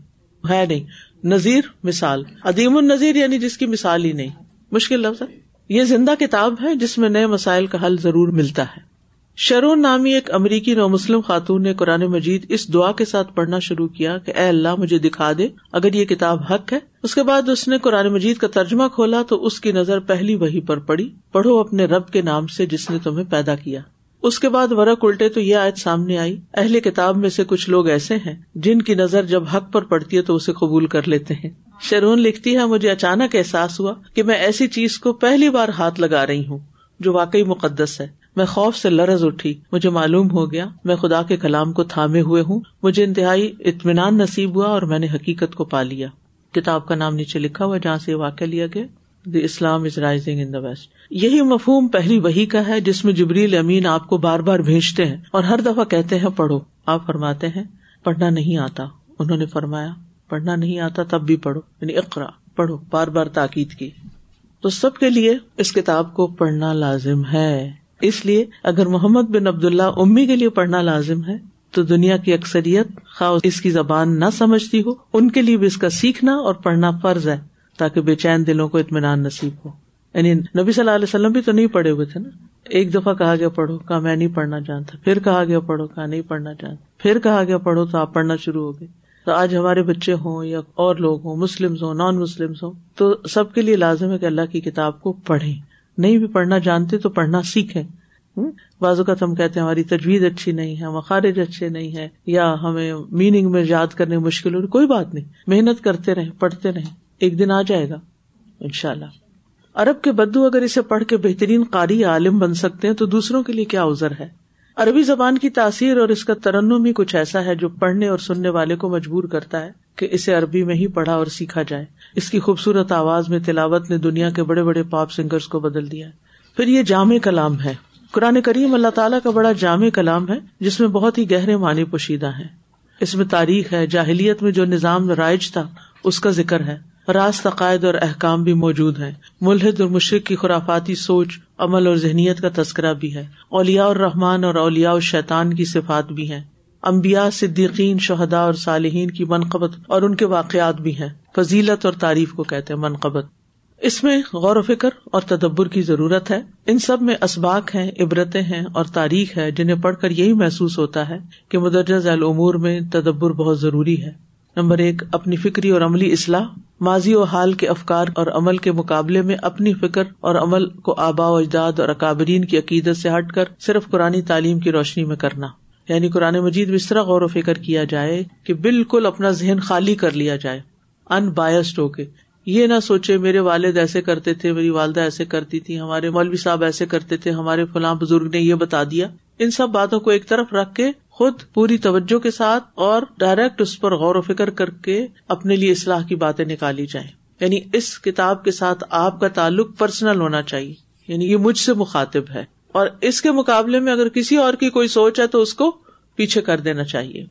ہے نہیں۔ نذیر، مثال۔ عدیم النظیر یعنی جس کی مثال ہی نہیں۔ مشکل لفظ ہے۔ یہ زندہ کتاب ہے جس میں نئے مسائل کا حل ضرور ملتا ہے۔ شرون نامی ایک امریکی نو مسلم خاتون نے قرآن مجید اس دعا کے ساتھ پڑھنا شروع کیا کہ اے اللہ مجھے دکھا دے، اگر یہ کتاب حق ہے۔ اس کے بعد اس نے قرآن مجید کا ترجمہ کھولا تو اس کی نظر پہلی وہی پر پڑی۔ پڑھو اپنے رب کے نام سے جس نے تمہیں پیدا کیا۔ اس کے بعد ورق الٹے تو یہ آیت سامنے آئی۔ اہل کتاب میں سے کچھ لوگ ایسے ہیں جن کی نظر جب حق پر پڑتی ہے تو اسے قبول کر لیتے ہیں۔ شرون لکھتی ہے، مجھے اچانک احساس ہوا کہ میں ایسی چیز کو پہلی بار ہاتھ لگا رہی ہوں جو واقعی مقدس ہے۔ میں خوف سے لرز اٹھی۔ مجھے معلوم ہو گیا، میں خدا کے کلام کو تھامے ہوئے ہوں۔ مجھے انتہائی اطمینان نصیب ہوا اور میں نے حقیقت کو پا لیا۔ کتاب کا نام نیچے لکھا ہوا جہاں سے واقع لیا گیا۔ دی اسلام is rising in the waste یہی مفہوم پہلی وہی کا ہے، جس میں جبریل امین آپ کو بار بار بھیجتے ہیں اور ہر دفعہ کہتے ہیں، پڑھو۔ آپ فرماتے ہیں، پڑھنا نہیں آتا۔ انہوں نے فرمایا، پڑھنا نہیں آتا، تب بھی پڑھو۔ یعنی اقرا، پڑھو۔ بار بار تاکید کی۔ تو سب کے لیے اس کتاب کو پڑھنا لازم ہے۔ اس لیے اگر محمد بن عبد اللہ امی کے لیے پڑھنا لازم ہے، تو دنیا کی اکثریت خواہ اس کی زبان نہ سمجھتی ہو، ان کے لیے بھی اس کا سیکھنا اور پڑھنا فرض ہے، تاکہ بے چین دلوں کو اطمینان نصیب ہو۔ یعنی نبی صلی اللہ علیہ وسلم بھی تو نہیں پڑھے ہوئے تھے نا؟ ایک دفعہ کہا گیا، پڑھو، کہا، میں نہیں پڑھنا چاہتا پھر کہا گیا، پڑھو، کہا، نہیں پڑھنا چاہتا پھر کہا گیا، پڑھو، تو آپ پڑھنا شروع ہو گئے تو آج ہمارے بچے ہوں یا اور لوگ ہوں مسلم ہوں، نان مسلم ہوں، تو سب کے لیے لازم ہے کہ اللہ کی کتاب کو پڑھیں۔ نہیں بھی پڑھنا جانتے تو پڑھنا سیکھیں بازو کا ہم کہتے ہیں ہماری تجویز اچھی نہیں ہے مخارج اچھے نہیں ہے یا ہمیں میننگ میں یاد کرنے مشکل ہو کوئی بات نہیں۔ محنت کرتے رہے پڑھتے رہے ایک دن آ جائے گا ان شاء اللہ ارب کے بدو اگر اسے پڑھ کے بہترین قاری عالم بن سکتے ہیں تو دوسروں کے لیے کیا ازر ہے؟ عربی زبان کی تاثیر اور اس کا ترنم ہی کچھ ایسا ہے جو پڑھنے اور سننے والے کو مجبور کرتا ہے۔ کہ اسے عربی میں ہی پڑھا اور سیکھا جائے۔ اس کی خوبصورت آواز میں تلاوت نے دنیا کے بڑے بڑے پاپ سنگرز کو بدل دیا۔ ہے پھر یہ جامع کلام ہے۔ قرآن کریم اللہ تعالیٰ کا بڑا جامع کلام ہے، جس میں بہت ہی گہرے معنی پوشیدہ ہے اس میں تاریخ ہے، جاہلیت میں جو نظام رائج تھا، اس کا ذکر ہے۔ راست عقائد اور احکام بھی موجود ہیں۔ ملحد اور مشرق کی خرافاتی سوچ، عمل اور ذہنیت کا تذکرہ بھی ہے۔ اولیا اور رحمان اور اولیا اور شیطان کی صفات بھی ہیں۔ امبیا صدیقین شہدا اور صالحین کی منقبت، اور ان کے واقعات بھی ہیں۔ فضیلت اور تعریف کو کہتے ہیں منقبت۔ اس میں غور و فکر اور تدبر کی ضرورت ہے۔ ان سب میں اسباق ہیں، عبرتیں ہیں اور تاریخ ہے، جنہیں پڑھ کر یہی محسوس ہوتا ہے کہ مدرجہ العمور میں تدبر بہت ضروری ہے۔ نمبر ایک، اپنی فکری اور عملی اصلاح۔ ماضی و حال کے افکار اور عمل کے مقابلے میں اپنی فکر اور عمل کو آبا و اجداد اور اکابرین کی عقیدت سے ہٹ کر صرف قرآن تعلیم کی روشنی میں کرنا۔ یعنی قرآن مجید میں اس طرح غور و فکر کیا جائے کہ بالکل اپنا ذہن خالی کر لیا جائے ان بایسڈ ہو کے۔ یہ نہ سوچے میرے والد ایسے کرتے تھے، میری والدہ ایسے کرتی تھی ہمارے مولوی صاحب ایسے کرتے تھے، ہمارے فلاں بزرگ نے یہ بتا دیا۔ ان سب باتوں کو ایک طرف رکھ کے خود پوری توجہ کے ساتھ اور ڈائریکٹ اس پر غور و فکر کر کے اپنے لیے اصلاح کی باتیں نکالی جائیں۔ یعنی اس کتاب کے ساتھ آپ کا تعلق پرسنل ہونا چاہیے۔ یعنی یہ مجھ سے مخاطب ہے۔ اور اس کے مقابلے میں اگر کسی اور کی کوئی سوچ ہے تو اس کو پیچھے کر دینا چاہیے۔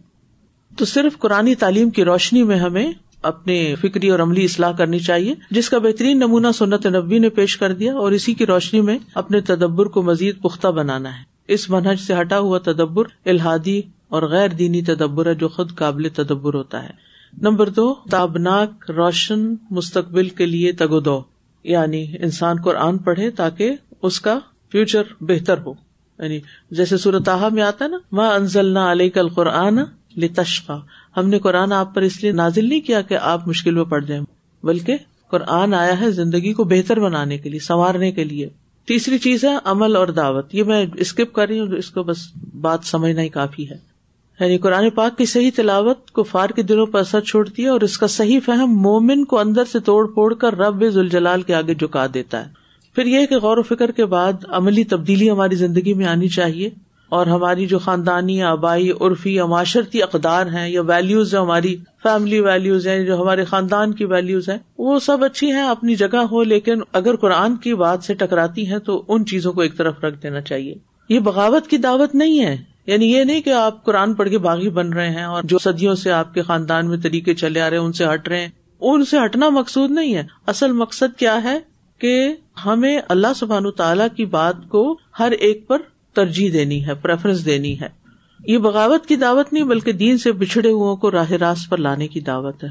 تو صرف قرآن تعلیم کی روشنی میں ہمیں اپنے فکری اور عملی اصلاح کرنی چاہیے، جس کا بہترین نمونہ سنت نبی نے پیش کر دیا اور اسی کی روشنی میں اپنے تدبر کو مزید پختہ بنانا ہے۔ اس منہج سے ہٹا ہوا تدبر الحادی اور غیر دینی تدبر ہے جو خود قابل تدبر ہوتا ہے۔ نمبر دو، تابناک روشن مستقبل کے لیے تگو دو یعنی انسان قرآن پڑھے تاکہ اس کا فیوچر بہتر ہو۔ یعنی جیسے صورتحا میں آتا ہے نا ماں انزل نہ علیہ کل قرآن لتشقا ہم نے قرآن آپ پر اس لیے نازل نہیں کیا کہ آپ مشکل میں پڑ جائیں، بلکہ قرآن آیا ہے زندگی کو بہتر بنانے کے لیے، سنوارنے کے لیے۔ تیسری چیز ہے عمل اور دعوت۔ یہ میں اسکپ کر رہی ہوں، اس کو بس بات سمجھنا ہی کافی ہے۔ یعنی قرآن پاک کی صحیح تلاوت کو فار کے دلوں پر اثر چھوڑتی ہے اور اس کا صحیح فہم مومن کو اندر سے توڑ پھوڑ کر رب ذوالجلال کے آگے جھکا دیتا ہے۔ پھر یہ کہ غور و فکر کے بعد عملی تبدیلی ہماری زندگی میں آنی چاہیے اور ہماری جو خاندانی، آبائی، عرفی یا معاشرتی اقدار ہیں یا ویلوز ہیں ہماری فیملی ویلوز ہیں، جو ہمارے خاندان کی ویلوز ہیں، وہ سب اچھی ہیں، اپنی جگہ ہو، لیکن اگر قرآن کی بات سے ٹکراتی ہیں تو ان چیزوں کو ایک طرف رکھ دینا چاہیے۔ یہ بغاوت کی دعوت نہیں ہے۔ یعنی یہ نہیں کہ آپ قرآن پڑھ کے باغی بن رہے ہیں اور جو صدیوں سے آپ کے خاندان میں طریقے چلے آ رہے ہیں، ان سے ہٹ رہے ہیں۔ ان سے ہٹنا مقصود نہیں ہے۔ اصل مقصد کیا ہے کہ ہمیں اللہ سبحان تعالیٰ کی بات کو ہر ایک پر ترجیح دینی ہے پریفرنس دینی ہے۔ یہ بغاوت کی دعوت نہیں، بلکہ دین سے بچھڑے ہو کو راہ راست پر لانے کی دعوت ہے۔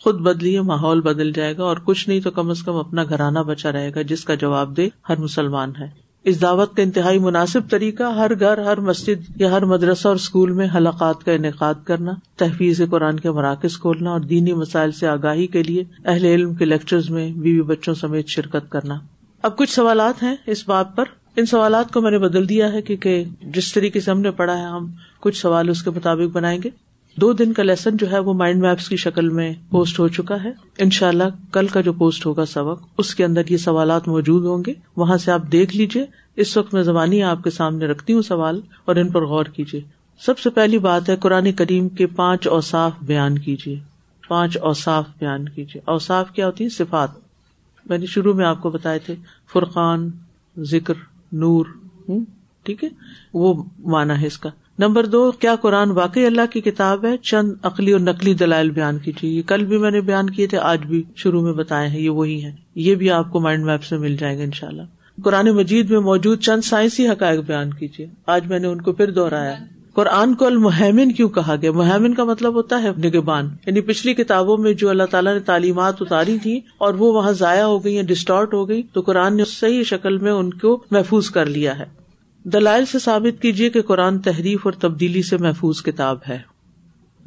خود بدلیے ماحول بدل جائے گا اور کچھ نہیں تو کم از کم اپنا گھرانہ بچا رہے گا، جس کا جواب دے ہر مسلمان ہے۔ اس دعوت کا انتہائی مناسب طریقہ، ہر گھر، ہر مسجد یا ہر مدرسہ اور اسکول میں حلقات کا انعقاد کرنا، تحفیظ قرآن کے مراکز کھولنا اور دینی مسائل سے آگاہی کے لیے اہل علم کے لیکچر میں بیوی بچوں سمیت شرکت کرنا۔ اب کچھ سوالات ہیں اس بات پر۔ ان سوالات کو میں نے بدل دیا ہے کیونکہ جس طریقے سے ہم نے پڑھا ہے، ہم کچھ سوال اس کے مطابق بنائیں گے۔ دو دن کا لیسن جو ہے وہ مائنڈ میپس کی شکل میں پوسٹ ہو چکا ہے۔ ان شاء اللہ کل کا جو پوسٹ ہوگا سبق، اس کے اندر یہ سوالات موجود ہوں گے۔ وہاں سے آپ دیکھ لیجیے اس وقت میں زبانی آپ کے سامنے رکھتی ہوں سوال اور ان پر غور کیجیے سب سے پہلی بات ہے، قرآن کریم کے پانچ اوساف بیان کیجیے پانچ اوساف بیان کیجیے اوساف کیا ہوتی ہے صفات۔ میں نے شروع میں آپ کو بتائے تھے، فرقان، ذکر، نور ٹھیک ہے؟ وہ مانا ہے اس کا۔ نمبر دو، کیا قرآن واقعی اللہ کی کتاب ہے؟ چند عقلی اور نقلی دلائل بیان کیجیے۔ یہ کل بھی میں نے بیان کیے تھے، آج بھی شروع میں بتائے ہیں، یہ وہی ہے یہ بھی آپ کو مائنڈ میپ سے مل جائے گا ان شاء اللہ قرآن مجید میں موجود چند سائنسی حقائق بیان کیجیے۔ آج میں نے ان کو پھر دوہرایا قرآن کو المحمن کیوں کہا گیا؟ مہمن کا مطلب ہوتا ہے نگبان۔ یعنی پچھلی کتابوں میں جو اللہ تعالیٰ نے تعلیمات اتاری تھی اور وہ وہاں ضائع ہو گئی یا ڈسٹارٹ ہو گئی، تو قرآن نے صحیح شکل میں ان کو محفوظ کر لیا ہے۔ دلائل سے ثابت کیجیے کہ قرآن تحریف اور تبدیلی سے محفوظ کتاب ہے۔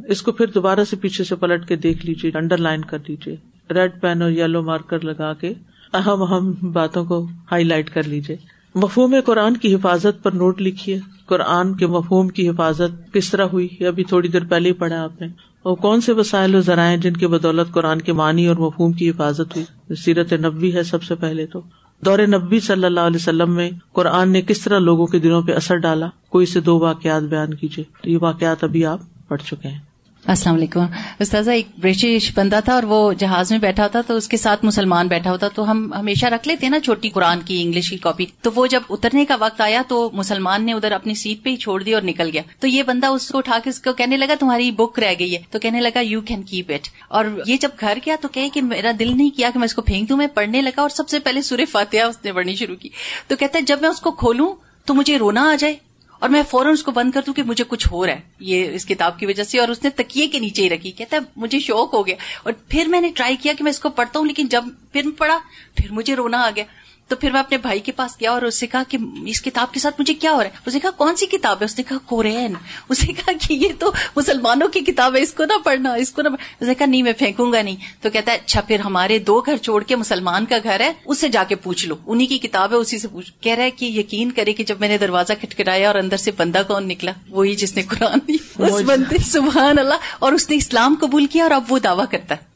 اس کو پھر دوبارہ سے پیچھے سے پلٹ کے دیکھ لیجیے انڈر لائن کر لیجیے ریڈ پین اور یلو مارکر لگا کے اہم اہم باتوں کو ہائی لائٹ کر لیجیے مفہوم قرآن کی حفاظت پر نوٹ لکھیے۔ قرآن کے مفہوم کی حفاظت کس طرح ہوئی ابھی تھوڑی دیر پہلے ہی پڑھا آپ نے۔ اور کون سے وسائل و ذرائع جن کی بدولت قرآن کے معنی اور مفہوم کی حفاظت ہوئی؟ سیرت نبی ہے سب سے پہلے تو۔ دور نبی صلی اللہ علیہ وسلم میں قرآن نے کس طرح لوگوں کے دلوں پہ اثر ڈالا؟ کوئی سے دو واقعات بیان کیجیے۔ یہ واقعات ابھی آپ پڑھ چکے ہیں۔ السلام علیکم۔ استاذہ، ایک برٹش بندہ تھا اور وہ جہاز میں بیٹھا ہوتا تو اس کے ساتھ مسلمان بیٹھا ہوتا تو ہم ہمیشہ رکھ لیتے نا چھوٹی قرآن کی انگلش کی کاپی۔ تو وہ جب اترنے کا وقت آیا تو مسلمان نے ادھر اپنی سیٹ پہ ہی چھوڑ دی اور نکل گیا۔ تو یہ بندہ اس کو اٹھا کے اس کو کہنے لگا، تمہاری بک رہ گئی ہے۔ تو کہنے لگا یو کین کیپ اٹ اور یہ جب گھر گیا تو کہ میرا دل نہیں کیا کہ میں اس کو پھینک دوں۔ میں پڑھنے لگا اور سب سے پہلے سورے فاتحہ اس نے پڑھنی شروع کی۔ تو کہتا ہے، جب میں اس کو کھولوں تو مجھے رونا آ جائے۔ اور میں فوراً اس کو بند کر دوں کہ مجھے کچھ ہو رہا ہے، یہ اس کتاب کی وجہ سے، اور اس نے تکیے کے نیچے ہی رکھی، کہتا ہے، مجھے شوق ہو گیا۔ اور پھر میں نے ٹرائی کیا کہ میں اس کو پڑھتا ہوں، لیکن جب پھر پڑھا پھر مجھے رونا آ گیا۔ تو پھر میں اپنے بھائی کے پاس گیا اور اس سے کہا کہ اس کتاب کے ساتھ مجھے کیا ہو رہا ہے؟ اس نے کہا کون سی کتاب ہے؟ اس نے کہا کورین اس نے کہا کہ یہ تو مسلمانوں کی کتاب ہے اس کو نہ پڑھنا اس کو نہ اس نے کہا نہیں میں پھینکوں گا نہیں۔ تو کہتا ہے اچھا پھر ہمارے دو گھر چھوڑ کے مسلمان کا گھر ہے اس سے جا کے پوچھ لو۔ انہیں کی کتاب ہے اسی سے پوچھ۔ کہہ رہا ہے کہ یقین کرے کہ جب میں نے دروازہ کھٹکھٹایا اور اندر سے بندہ کون نکلا؟ وہی جس نے قرآن اس بندے سبحان اللہ۔ اور اس نے اسلام قبول کیا اور اب وہ دعویٰ کرتا ہے۔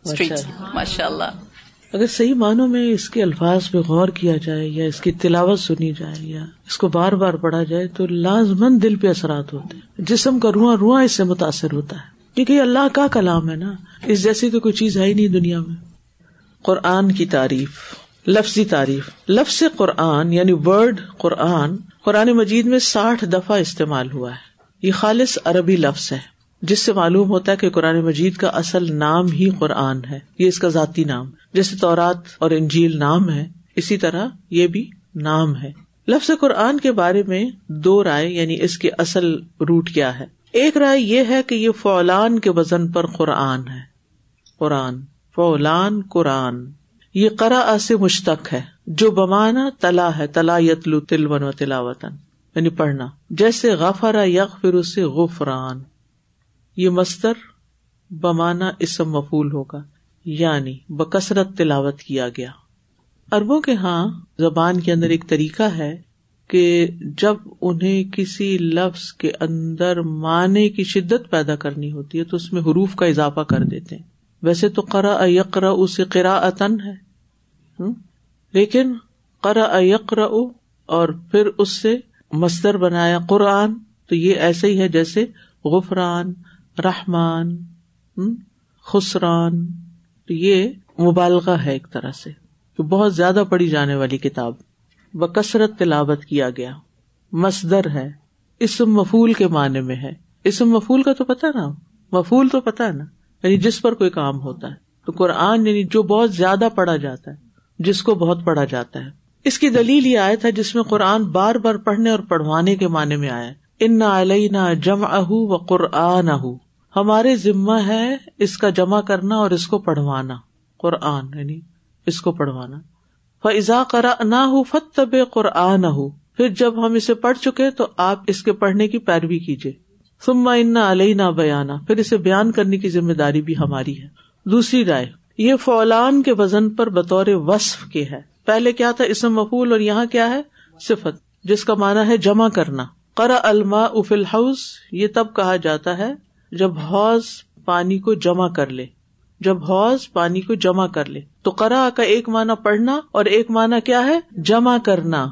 ماشاء اللہ۔ اگر صحیح معنوں میں اس کے الفاظ پہ غور کیا جائے یا اس کی تلاوت سنی جائے یا اس کو بار بار پڑھا جائے تو لازمن دل پہ اثرات ہوتے ہیں۔ جسم کا رواں رواں اس سے متاثر ہوتا ہے۔ کیونکہ یہ اللہ کا کلام ہے نا۔ اس جیسی تو کوئی چیز ہے ہی نہیں دنیا میں۔ قرآن کی تعریف، لفظی تعریف۔ لفظ قرآن یعنی ورڈ قرآن قرآن مجید میں ساٹھ دفعہ استعمال ہوا ہے۔ یہ خالص عربی لفظ ہے۔ جس سے معلوم ہوتا ہے کہ قرآن مجید کا اصل نام ہی قرآن ہے، یہ اس کا ذاتی نام جیسے تورات اور انجیل نام ہے، اسی طرح یہ بھی نام ہے۔ لفظ قرآن کے بارے میں دو رائے یعنی اس کے اصل روٹ کیا ہے۔ ایک رائے یہ ہے کہ یہ فولان کے وزن پر قرآن ہے۔ قرآن، فولان قرآن۔ یہ قرآ سے مشتق ہے، جو بمانا تلا ہے، تلا یتلو تلون و تلاوتن یعنی پڑھنا۔ جیسے غفرا یق پھر اسے غفران۔ یہ مستر بمانا اسم مفول ہوگا یعنی بکثرت تلاوت کیا گیا۔ اربوں کے ہاں زبان کے اندر ایک طریقہ ہے کہ جب انہیں کسی لفظ کے اندر معنی کی شدت پیدا کرنی ہوتی ہے تو اس میں حروف کا اضافہ کر دیتے ہیں۔ ویسے تو قرا یقرا اسے قرا عطن ہے لیکن قرا یقرا اور پھر اس سے مستر بنایا قرآن، تو یہ ایسے ہی ہے جیسے غفران رحمان خسران، تو یہ مبالغہ ہے ایک طرح سے بہت زیادہ پڑھی جانے والی کتاب، بکثرت تلاوت کیا گیا، مصدر ہے، اسم مفول کے معنی میں ہے۔ اسم مفول کا تو پتا نا مفول تو پتا ہے نا یعنی جس پر کوئی کام ہوتا ہے۔ تو قرآن یعنی جو بہت زیادہ پڑھا جاتا ہے، جس کو بہت پڑھا جاتا ہے۔ اس کی دلیل یہ آیا تھا جس میں قرآن بار بار پڑھنے اور پڑھوانے کے معنی میں آیا ان نہ علیہ نہ جم اہ و قرآن اہ ہمارے ذمہ ہے اس کا جمع کرنا اور اس کو پڑھوانا، قرآن یعنی اس کو پڑھوانا۔ فضا کرا نہ ہو فت طب قرآن ہو پھر جب ہم اسے پڑھ چکے تو آپ اس کے پڑھنے کی پیروی کیجیے سما ان علیہ نہ بیانا پھر اسے بیان کرنے کی ذمہ داری بھی ہماری ہے۔ دوسری رائے، یہ فولان کے وزن پر بطور وصف کے ہے۔ پہلے کیا تھا اسم مفول اور یہاں کیا ہے؟ صفت، جس کا مانا ہے جمع کرنا۔ کرا الما افل ہاؤس یہ تب کہا جاتا ہے جب حوض پانی کو جمع کر لے۔ جب حوض پانی کو جمع کر لے۔ تو کرا کا ایک مانا پڑھنا اور ایک مانا کیا ہے؟ جمع کرنا۔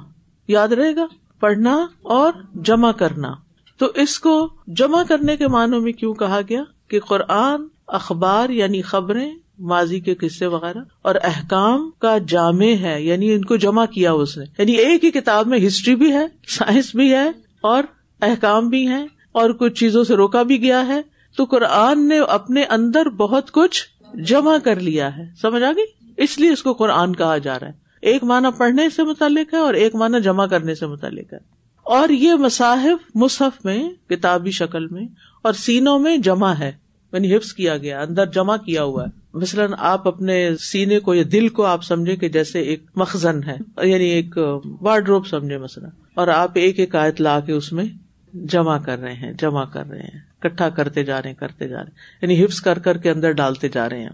یاد رہے گا؟ پڑھنا اور جمع کرنا۔ تو اس کو جمع کرنے کے معنوں میں کیوں کہا گیا؟ کہ قرآن، اخبار یعنی خبریں، ماضی کے قصے وغیرہ اور احکام کا جامع ہے یعنی ان کو جمع کیا اس نے۔ یعنی ایک ہی کتاب میں ہسٹری بھی ہے، سائنس بھی ہے اور احکام بھی ہے اور کچھ چیزوں سے روکا بھی گیا ہے۔ تو قرآن نے اپنے اندر بہت کچھ جمع کر لیا ہے۔ سمجھ آ گئی؟ اس لیے اس کو قرآن کہا جا رہا ہے۔ ایک معنی پڑھنے سے متعلق ہے اور ایک معنی جمع کرنے سے متعلق ہے۔ اور یہ مصاحف مصحف میں، کتابی شکل میں اور سینوں میں جمع ہے۔ یعنی حفظ کیا گیا، اندر جمع کیا ہوا ہے۔ مثلاً آپ اپنے سینے کو یا دل کو آپ سمجھے کہ جیسے ایک مخزن ہے یعنی ایک وارڈ روپ سمجھے مثلاً۔ اور آپ ایک ایک آیت لا کے اس میں جمع کر رہے ہیں، جمع کر رہے ہیں کٹھا کرتے جا رہے ہیں، کرتے جا رہے ہیں۔ یعنی حفظ کر کر کے اندر ڈالتے جا رہے ہیں۔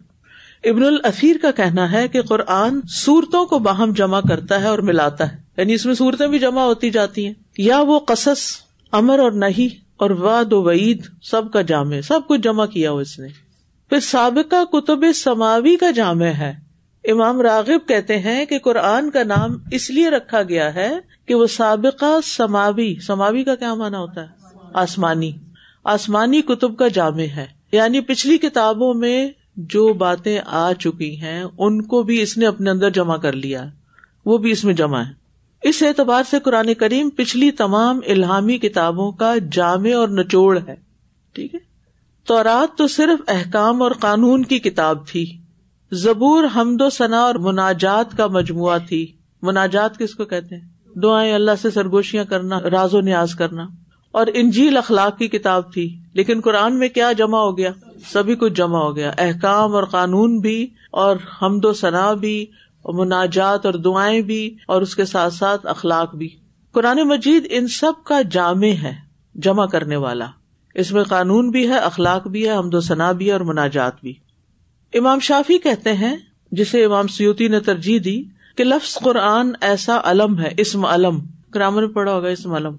ابن الفیر کا کہنا ہے کہ قرآن صورتوں کو باہم جمع کرتا ہے اور ملاتا ہے۔ یعنی اس میں صورتیں بھی جمع ہوتی جاتی ہیں۔ یا وہ قصص، امر اور نہیں اور واد و وعید، سب کا جامع، سب کچھ جمع کیا ہو اس نے۔ پھر سابقہ کتب سماوی کا جامع ہے۔ امام راغب کہتے ہیں کہ قرآن کا نام اس لیے رکھا گیا ہے کہ وہ سابقہ سماوی سماوی کا کیا مانا ہوتا ہے؟ آسمانی۔ آسمانی کتب کا جامع ہے۔ یعنی پچھلی کتابوں میں جو باتیں آ چکی ہیں، ان کو بھی اس نے اپنے اندر جمع کر لیا۔ وہ بھی اس میں جمع ہے اس اعتبار سے قرآن کریم پچھلی تمام الہامی کتابوں کا جامع اور نچوڑ ہے۔ ٹھیک ہے؟ تو رات تو صرف احکام اور قانون کی کتاب تھی۔ زبور، حمد و ثنا اور مناجات کا مجموعہ تھی۔ مناجات کس کو کہتے ہیں؟ دعائیں اللہ سے سرگوشیاں کرنا، راز و نیاز کرنا۔ اور انجیل اخلاق کی کتاب تھی، لیکن قرآن میں کیا جمع ہو گیا؟ سبھی کچھ جمع ہو گیا۔ احکام اور قانون بھی، اور حمد و ثنا بھی، اور مناجات اور دعائیں بھی، اور اس کے ساتھ ساتھ اخلاق بھی۔ قرآن مجید ان سب کا جامع ہے، جمع کرنے والا۔ اس میں قانون بھی ہے، اخلاق بھی ہے، حمد و ثنا بھی ہے، اور مناجات بھی۔ امام شافی کہتے ہیں، جسے امام سیوتی نے ترجیح دی کہ لفظ قرآن ایسا علم ہے، اسم علم۔ گرامر میں پڑا ہوگا اسم علم۔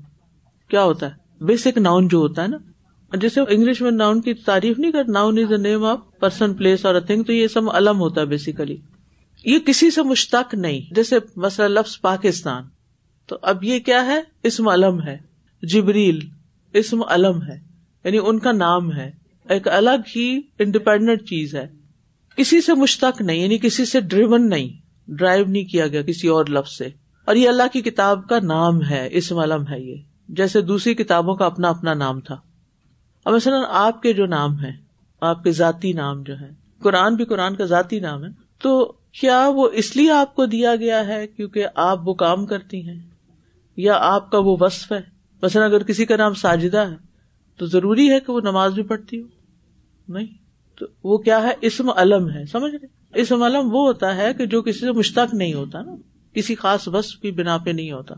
کیا ہوتا ہے؟ بیسک ناؤن جو ہوتا ہے نا۔ جیسے انگلش میں ناؤن کی تعریف نہیں کر noun is the name of person place اور تھنگ تو یہ سب علم ہوتا ہے بیسیکلی یہ کسی سے مشتق نہیں۔ جیسے مسئلہ لفظ پاکستان۔ تو اب یہ کیا ہے؟ اسم علم ہے۔ جبریل، اسم علم ہے۔ یعنی ان کا نام ہے۔ ایک الگ ہی انڈیپینڈنٹ چیز ہے۔ کسی سے مشتق نہیں یعنی کسی سے ڈریون نہیں۔ ڈرائیو نہیں کیا گیا کسی اور لفظ سے۔ اور یہ اللہ کی کتاب کا نام ہے، اسم علم ہے یہ، جیسے دوسری کتابوں کا اپنا اپنا نام تھا۔ اب مثلاً آپ کے جو نام ہے آپ کے ذاتی نام جو ہے قرآن بھی قرآن کا ذاتی نام ہے، تو کیا وہ اس لیے آپ کو دیا گیا ہے کیونکہ آپ وہ کام کرتی ہیں؟ یا آپ کا وہ وصف ہے؟ مثلاً اگر کسی کا نام ساجدہ ہے، تو ضروری ہے کہ وہ نماز بھی پڑھتی ہو؟ نہیں۔ تو وہ کیا ہے؟ اسم علم ہے، سمجھ رہے اسم علم وہ ہوتا ہے کہ جو کسی سے مشتق نہیں ہوتا نا، کسی خاص وصف کی بنا پہ نہیں ہوتا۔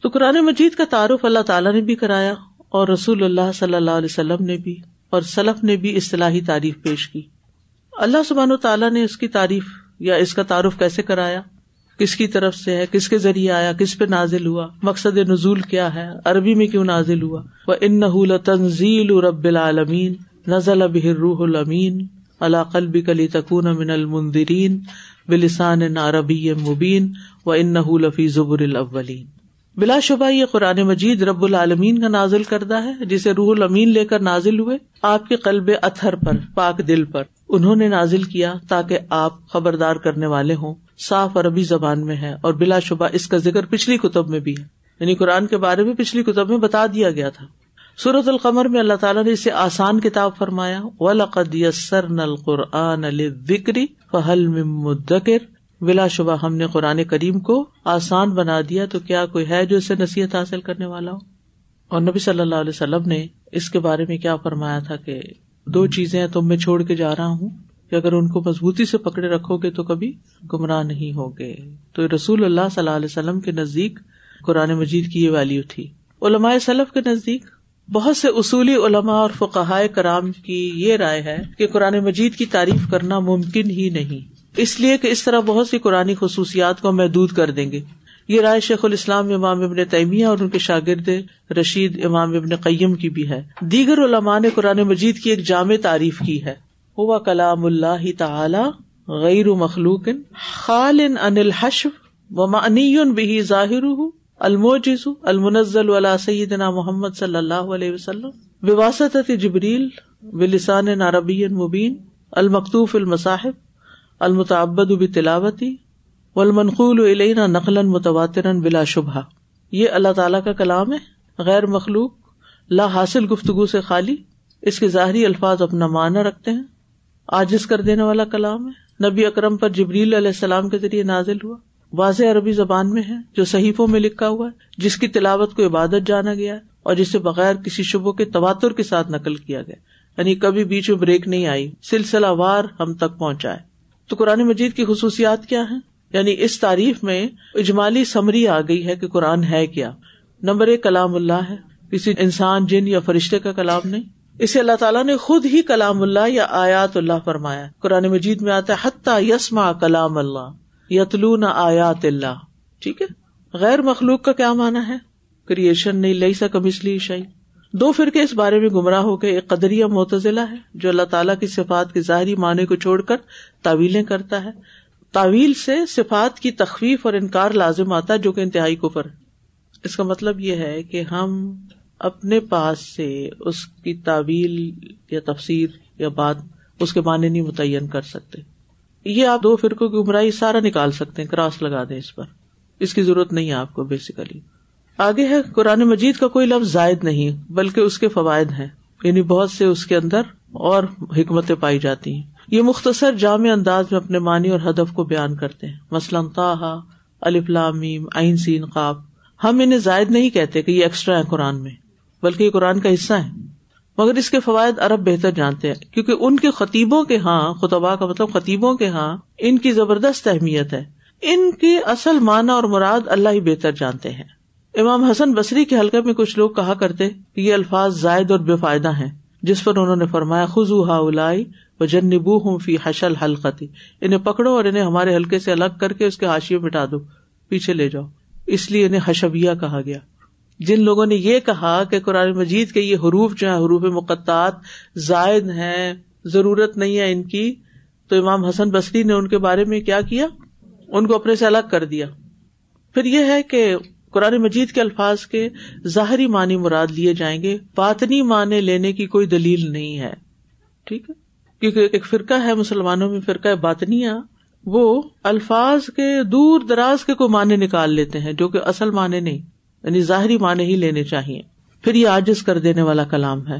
تو قرآن مجید کا تعارف اللہ تعالیٰ نے بھی کرایا اور رسول اللہ صلی اللہ علیہ وسلم نے بھی اور سلف نے بھی اصطلاحی تعریف پیش کی۔ اللہ سبحان و تعالیٰ نے اس کی تعریف یا اس کا تعارف کیسے کرایا؟ کس کی طرف سے ہے؟ کس کے ذریعے آیا؟ کس پہ نازل ہوا؟ مقصد نزول کیا ہے؟ عربی میں کیوں نازل ہوا؟ وہ ان تنزیل رب العالمین نزل اب روح المین اللہ قلب کلی تکون من المنظرین بلسان عربی مبین و ان سورت القمر میں اللہ تعالیٰ نے اسے آسان کتاب فرمایا، ولقد یسرنا القرآن للذکر فهل من مدکر بلا شبہ ہم نے قرآن کریم کو آسان بنا دیا، تو کیا کوئی ہے جو اسے نصیحت حاصل کرنے والا ہو؟ اور نبی صلی اللہ علیہ وسلم نے اس کے بارے میں کیا فرمایا تھا کہ دو چیزیں تم میں چھوڑ کے جا رہا ہوں، کہ اگر ان کو مضبوطی سے پکڑے رکھو گے تو کبھی گمراہ نہیں ہوگے۔ تو رسول اللہ صلی اللہ علیہ وسلم کے نزدیک قرآن مجید کی یہ ویلو تھی۔ علماء سلف کے نزدیک بہت سے اصولی علماء اور فقہائے کرام کی یہ رائے ہے کہ قرآن مجید کی تعریف کرنا ممکن ہی نہیں۔ اس لیے کہ اس طرح بہت سی قرآن خصوصیات کو محدود کر دیں گے۔ یہ رائے شیخ الاسلام امام ابن تیمیہ اور ان کے شاگرد رشید امام ابن قیم کی بھی ہے۔ دیگر علماء نے قرآن مجید کی ایک جامع تعریف کی ہے۔ ہوا کلام اللہ تعالی غیر مخلوق خال ان الحش و معنی بہی ظاہر الموجز المنزل ولا سیدنا محمد صلی اللہ علیہ وسلم بواسط جبریل بلسان عربی مبین، المکتوف المصاحب، المتعبد بھی تلاوتی و المنقول نقل متواتر بلا شبہ۔ یہ اللہ تعالیٰ کا کلام ہے، غیر مخلوق، لا حاصل گفتگو سے خالی، اس کے ظاہری الفاظ اپنا معنی رکھتے ہیں۔ آجز کر دینے والا کلام ہے۔ نبی اکرم پر جبریل علیہ السلام کے ذریعے نازل ہوا۔ واضح عربی زبان میں ہے، جو صحیفوں میں لکھا ہوا ہے، جس کی تلاوت کو عبادت جانا گیا ہے، اور جسے بغیر کسی شبوں کے تواتر کے ساتھ نقل کیا گیا یعنی کبھی بیچ میں بریک نہیں آئی، سلسلہ وار ہم تک پہنچائے تو قرآن مجید کی خصوصیات کیا ہیں؟ یعنی اس تعریف میں اجمالی سمری آ گئی ہے کہ قرآن ہے کیا۔ نمبر ایک، کلام اللہ ہے۔ کسی انسان، جن یا فرشتے کا کلام نہیں۔ اسے اللہ تعالیٰ نے خود ہی کلام اللہ یا آیات اللہ فرمایا۔ قرآن مجید میں آتا ہے، حتیٰ یسما کلام اللہ۔ یتلو نہ آیات اللہ۔ ٹھیک ہے؟ غیر مخلوق کا کیا مانا ہے؟ کریشن نہیں لئی سا کم اس لیے شاہی۔ دو فرقے اس بارے میں گمراہ ہو کے، ایک قدریہ متضلا ہے، جو اللہ تعالیٰ کی صفات کے ظاہری معنی کو چھوڑ کر تعویلیں کرتا ہے۔ تعویل سے صفات کی تخفیف اور انکار لازم آتا ہے، جو کہ انتہائی کفر ہے۔ اس کا مطلب یہ ہے کہ ہم اپنے پاس سے اس کی تعویل یا تفسیر یا بات اس کے معنی نہیں متعین کر سکتے۔ یہ آپ دو فرقوں کی گمراہی سارا نکال سکتے ہیں، کراس لگا دیں اس پر۔ اس کی ضرورت نہیں ہے آپ کو بیسیکلی آگے ہے، قرآن مجید کا کوئی لفظ زائد نہیں، بلکہ اس کے فوائد ہیں۔ یعنی بہت سے اس کے اندر اور حکمتیں پائی جاتی ہیں۔ یہ مختصر جامع انداز میں اپنے معنی اور ہدف کو بیان کرتے ہیں۔ مثلاً تاہا الفلامیم عین، سین خواب ہم انہیں زائد نہیں کہتے کہ یہ ایکسٹرا ہے قرآن میں، بلکہ یہ قرآن کا حصہ ہے مگر اس کے فوائد ارب بہتر جانتے ہیں، کیونکہ ان کے خطیبوں کے ہاں خطبہ کا مطلب خطیبوں کے ہاں ان کی زبردست اہمیت ہے۔ ان کی اصل معنی اور مراد اللہ ہی بہتر جانتے ہیں۔ امام حسن بصری کے حلقے میں کچھ لوگ کہا کرتے کہ یہ الفاظ زائد اور بے فائدہ ہیں، جس پر انہوں نے فرمایا خزو ہا الائی و جنبو ہوں فی حشل حلقتی۔ انہیں پکڑو اور انہیں ہمارے حلقے سے الگ کر کے اس کے حاشیے مٹا دو، پیچھے لے جاؤ۔ اس لیے انہیں حشبیہ کہا گیا۔ جن لوگوں نے یہ کہا کہ قرآن مجید کے یہ حروف جو ہے حروف مقطعات زائد ہیں، ضرورت نہیں ہے ان کی، تو امام حسن بصری نے ان کے بارے میں کیا کیا؟ ان کو اپنے سے الگ کر دیا۔ پھر یہ ہے کہ قرآن مجید کے الفاظ کے ظاہری معنی مراد لیے جائیں گے۔ باطنی معنی لینے کی کوئی دلیل نہیں ہے۔ ٹھیک ہے؟ کیونکہ ایک فرقہ ہے، مسلمانوں میں فرقہ باطنیا وہ الفاظ کے دور دراز کے کوئی معنی نکال لیتے ہیں، جو کہ اصل معنی نہیں۔ یعنی ظاہری معنی ہی لینے چاہیے۔ پھر یہ آجز کر دینے والا کلام ہے۔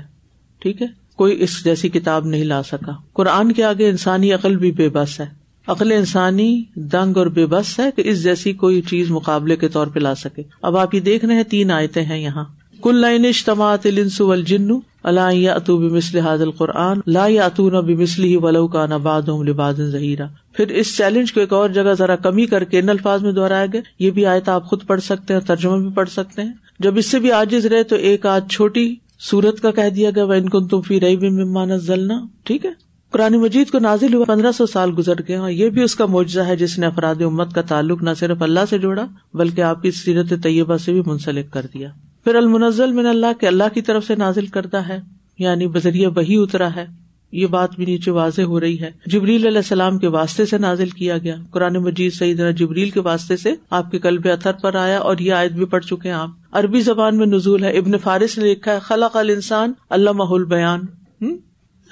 ٹھیک ہے؟ کوئی اس جیسی کتاب نہیں لا سکا۔ قرآن کے آگے انسانی عقل بھی بے بس ہے۔ عقل انسانی دنگ اور بے بس ہے کہ اس جیسی کوئی چیز مقابلے کے طور پہ لا سکے۔ اب آپ یہ دیکھ رہے ہیں تین آیتیں ہیں یہاں۔ کل لائن اجتماعت الانسو والجن اللہ یا اتو بمثل هذا القرآن، لا یا اتون بمثله ولو كان بعضهم لبعض ظهيرا پھر اس چیلنج کو ایک اور جگہ ذرا کمی کر کے ان الفاظ میں دوہرایا گیا یہ بھی آیت آپ خود پڑھ سکتے ہیں ترجمہ بھی پڑھ سکتے ہیں۔ جب اس سے بھی عاجز رہے تو ایک آج چھوٹی سورت کا کہہ دیا گیا وہ ان کو تم فی رہی مما نزلنا۔ ٹھیک ہے؟ قرآن مجید کو نازل ہوا پندرہ سو سال گزر گئے۔ اور یہ بھی اس کا معجزہ ہے جس نے افراد امت کا تعلق نہ صرف اللہ سے جوڑا، بلکہ آپ کی سیرت طیبہ سے بھی منسلک کر دیا۔ پھر المنزل من اللہ کے اللہ کی طرف سے نازل کرتا ہے یعنی بذریعہ وہی اترا ہے۔ یہ بات بھی نیچے واضح ہو رہی ہے۔ جبریل علیہ السلام کے واسطے سے نازل کیا گیا۔ قرآن مجید سعید جبریل کے واسطے سے آپ کے قلب اتر پر آیا اور یہ آیت بھی پڑھ چکے ہیں آپ۔ عربی زبان میں نزول ہے۔ ابن فارس نے لکھا ہے، خلق الانسان اللہ محل بیان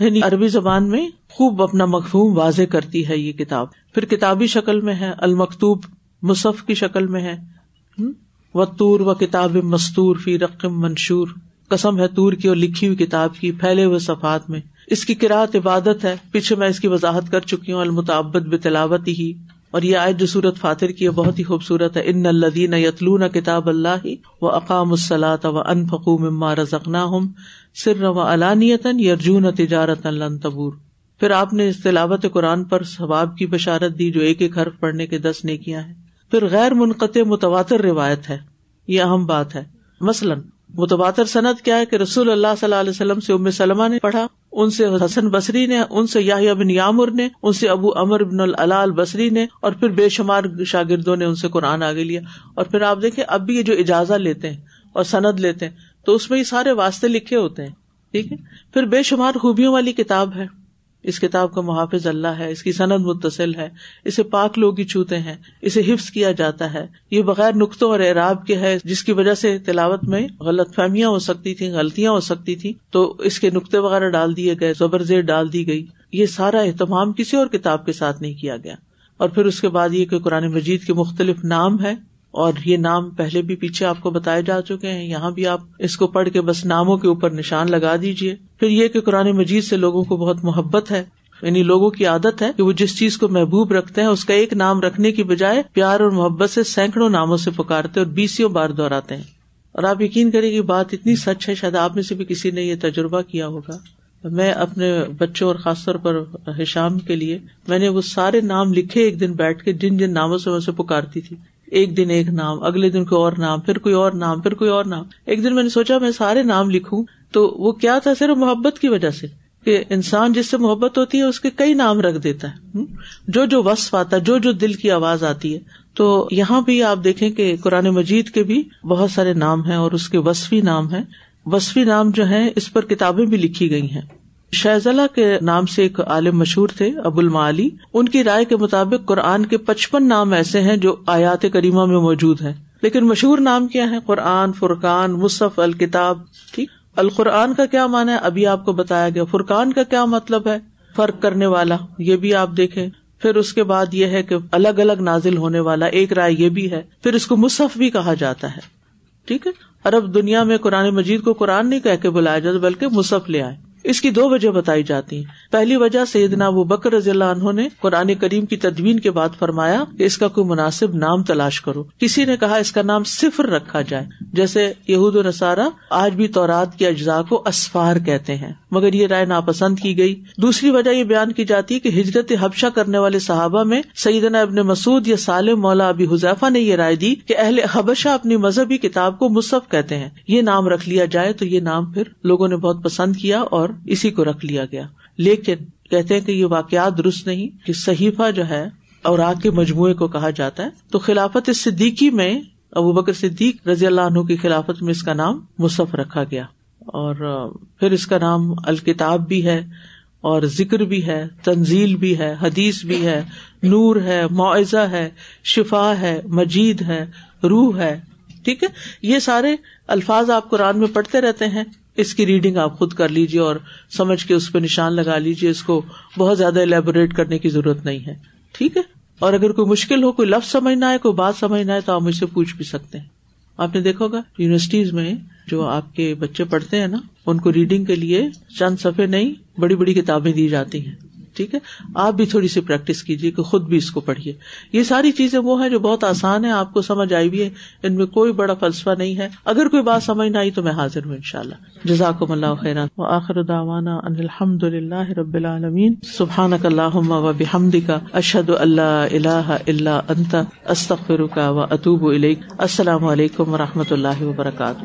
یعنی عربی زبان میں خوب اپنا مخہوم واضح کرتی ہے یہ کتاب۔ پھر کتابی شکل میں ہے، المکتوب مصف کی شکل میں ہے۔ و تور و کتاب مستور فی رقم منشور۔ قسم ہے تور کی اور لکھی ہوئی کتاب کی، پھیلے ہوئے صفات میں۔ اس کی کراط عبادت ہے۔ پیچھے میں اس کی وضاحت کر چکی ہوں المتابت بتلاوت ہی۔ اور یہ آئے جو سورت فاتر کی بہت ہی خوبصورت ہے۔ ان الدین یتلون کتاب اللہ و اقام السلاط و ان فقوم رزقنا ہم سر و علانیتن یرجون تجارت لن تبور۔ پھر آپ نے اس تلاوت قرآن پر ثواب کی بشارت دی جو ایک ایک حرف پڑھنے کے دس نے کیا ہے پھر غیر منقطع متواتر روایت ہے۔ یہ اہم بات ہے۔ مثلاً، متواتر صنعت کیا ہے کہ رسول اللہ صلی اللہ علیہ وسلم سے ام سلمہ نے پڑھا۔ ان سے حسن بصری نے، ان سے یاہیا بن یامر نے، ان سے ابو امر بن العلال بصری نے، اور پھر بے شمار شاگردوں نے ان سے قرآن آگے لیا۔ اور پھر آپ دیکھیں، اب بھی یہ جو اجازت لیتے ہیں اور سند لیتے ہیں، تو اس میں یہ سارے واسطے لکھے ہوتے ہیں۔ ٹھیک ہے؟ پھر بے شمار خوبیوں والی کتاب ہے۔ اس کتاب کا محافظ اللہ ہے، اس کی صنعت متصل ہے، اسے پاک لوگ ہی چھوتے ہیں، اسے حفظ کیا جاتا ہے۔ یہ بغیر نقطوں اور اعراب کے ہے، جس کی وجہ سے تلاوت میں غلط فہمیاں ہو سکتی تھی غلطیاں ہو سکتی تھی تو اس کے نقطے وغیرہ ڈال دیے گئے، زبر زیر ڈال دی گئی۔ یہ سارا اہتمام کسی اور کتاب کے ساتھ نہیں کیا گیا۔ اور پھر اس کے بعد یہ کہ قرآن مجید کے مختلف نام ہے اور یہ نام پہلے بھی پیچھے آپ کو بتائے جا چکے ہیں، یہاں بھی آپ اس کو پڑھ کے بس ناموں کے اوپر نشان لگا دیجیے پھر یہ کہ قرآن مجید سے لوگوں کو بہت محبت ہے یعنی لوگوں کی عادت ہے کہ وہ جس چیز کو محبوب رکھتے ہیں، اس کا ایک نام رکھنے کی بجائے پیار اور محبت سے سینکڑوں ناموں سے پکارتے اور بیسوں بار دہراتے ہیں۔ اور آپ یقین کریں کہ بات اتنی سچ ہے، شاید آپ میں سے بھی کسی نے یہ تجربہ کیا ہوگا۔ میں اپنے بچوں اور خاص طور پر حشام کے لیے، میں نے وہ سارے نام لکھے ایک دن بیٹھ کے، جن جن ناموں سے اسے پکارتی تھی۔ ایک دن ایک نام، اگلے دن کوئی اور نام، پھر کوئی اور نام، پھر کوئی اور نام۔ ایک دن میں نے سوچا میں سارے نام لکھوں، تو وہ کیا تھا؟ صرف محبت کی وجہ سے کہ انسان جس سے محبت ہوتی ہے، اس کے کئی نام رکھ دیتا ہے۔ جو جو وصف آتا ہے، جو جو دل کی آواز آتی ہے۔ تو یہاں بھی آپ دیکھیں کہ قرآن مجید کے بھی بہت سارے نام ہیں اور اس کے وصفی نام ہیں۔ وصفی نام جو ہے اس پر کتابیں بھی لکھی گئی ہیں۔ شہزلہ کے نام سے ایک عالم مشہور تھے، ابو المعلی ان کی رائے کے مطابق قرآن کے پچپن نام ایسے ہیں جو آیات کریمہ میں موجود ہیں۔ لیکن مشہور نام کیا ہے قرآن، فرقان مصف الکتاب، ٹھیک۔ القرآن کا کیا مانا ہے؟ ابھی آپ کو بتایا گیا۔ فرقان کا کیا مطلب ہے؟ فرق کرنے والا، یہ بھی آپ دیکھیں۔ پھر اس کے بعد یہ ہے کہ الگ الگ نازل ہونے والا، ایک رائے یہ بھی ہے۔ پھر اس کو مصحف بھی کہا جاتا ہے۔ ٹھیک ہے؟ ارب دنیا میں قرآن مجید کو قرآن نہیں کہہ کے بلایا جاتا، بلکہ مصحف لے آئے۔ اس کی دو وجہ بتائی جاتی ہیں۔ پہلی وجہ سیدنا وہ بکر رضی اللہ عنہ نے قرآن کریم کی تدوین کے بعد فرمایا کہ اس کا کوئی مناسب نام تلاش کرو۔ کسی نے کہا اس کا نام صفر رکھا جائے۔ جیسے یہود و نصارہ آج بھی تورات کے اجزاء کو اسفار کہتے ہیں، مگر یہ رائے ناپسند کی گئی۔ دوسری وجہ یہ بیان کی جاتی ہے کہ ہجرت حبشہ کرنے والے صحابہ میں سیدنا ابن مسعود یا سالم مولا ابی حذیفہ نے یہ رائے دی کہ اہل حبشہ اپنی مذہبی کتاب کو مصحف کہتے ہیں۔ یہ نام رکھ لیا جائے تو یہ نام پھر لوگوں نے بہت پسند کیا اور اسی کو رکھ لیا گیا۔ لیکن کہتے ہیں کہ یہ واقعات درست نہیں کہ صحیفہ جو ہے اور آگ کے مجموعے کو کہا جاتا ہے۔ تو خلافت صدیقی میں ابو بکر صدیق رضی اللہ عنہ کی خلافت میں اس کا نام مصحف رکھا گیا۔ اور پھر اس کا نام الکتاب بھی ہے اور ذکر بھی ہے، تنزیل بھی ہے، حدیث بھی ہے۔ نور ہے، معاوضہ ہے، شفا ہے، مجید ہے، روح ہے۔ ٹھیک ہے؟ یہ سارے الفاظ آپ قرآن میں پڑھتے رہتے ہیں۔ اس کی ریڈنگ آپ خود کر لیجیے اور سمجھ کے اس پہ نشان لگا لیجیے اس کو بہت زیادہ الیبوریٹ کرنے کی ضرورت نہیں ہے۔ ٹھیک ہے؟ اور اگر کوئی مشکل ہو، کوئی لفظ سمجھنا ہے کوئی بات سمجھنا ہے تو آپ مجھ سے پوچھ بھی سکتے ہیں۔ آپ نے دیکھا ہوگا یونیورسٹیز میں جو آپ کے بچے پڑھتے ہیں نا، ان کو ریڈنگ کے لیے چند صفحے نہیں، بڑی بڑی کتابیں دی جاتی ہیں۔ ٹھیک ہے؟ آپ بھی تھوڑی سی پریکٹس کیجیے کہ خود بھی اس کو پڑھیے۔ یہ ساری چیزیں وہ ہیں جو بہت آسان ہے آپ کو سمجھ آئی بھی ہے۔ ان میں کوئی بڑا فلسفہ نہیں ہے۔ اگر کوئی بات سمجھ نہ آئی تو میں حاضر ہوں ان شاء اللہ جزاک اللہ خیر و آخر داوانا الحمد اللہ رب العالمین۔ سبحان اللہ و بحمد کا اشد اللہ اللہ اللہ انت۔ استخر کا و اطوب السلام علیکم و رحمۃ اللہ وبرکاتہ۔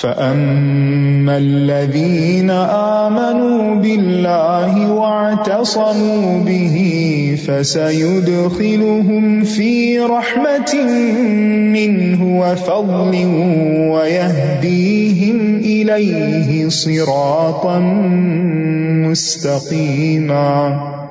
فأما الذين آمنوا بالله واعتصموا به فسيدخلهم في رحمة منه وفضل ويهديهم إليه صراطا مستقيما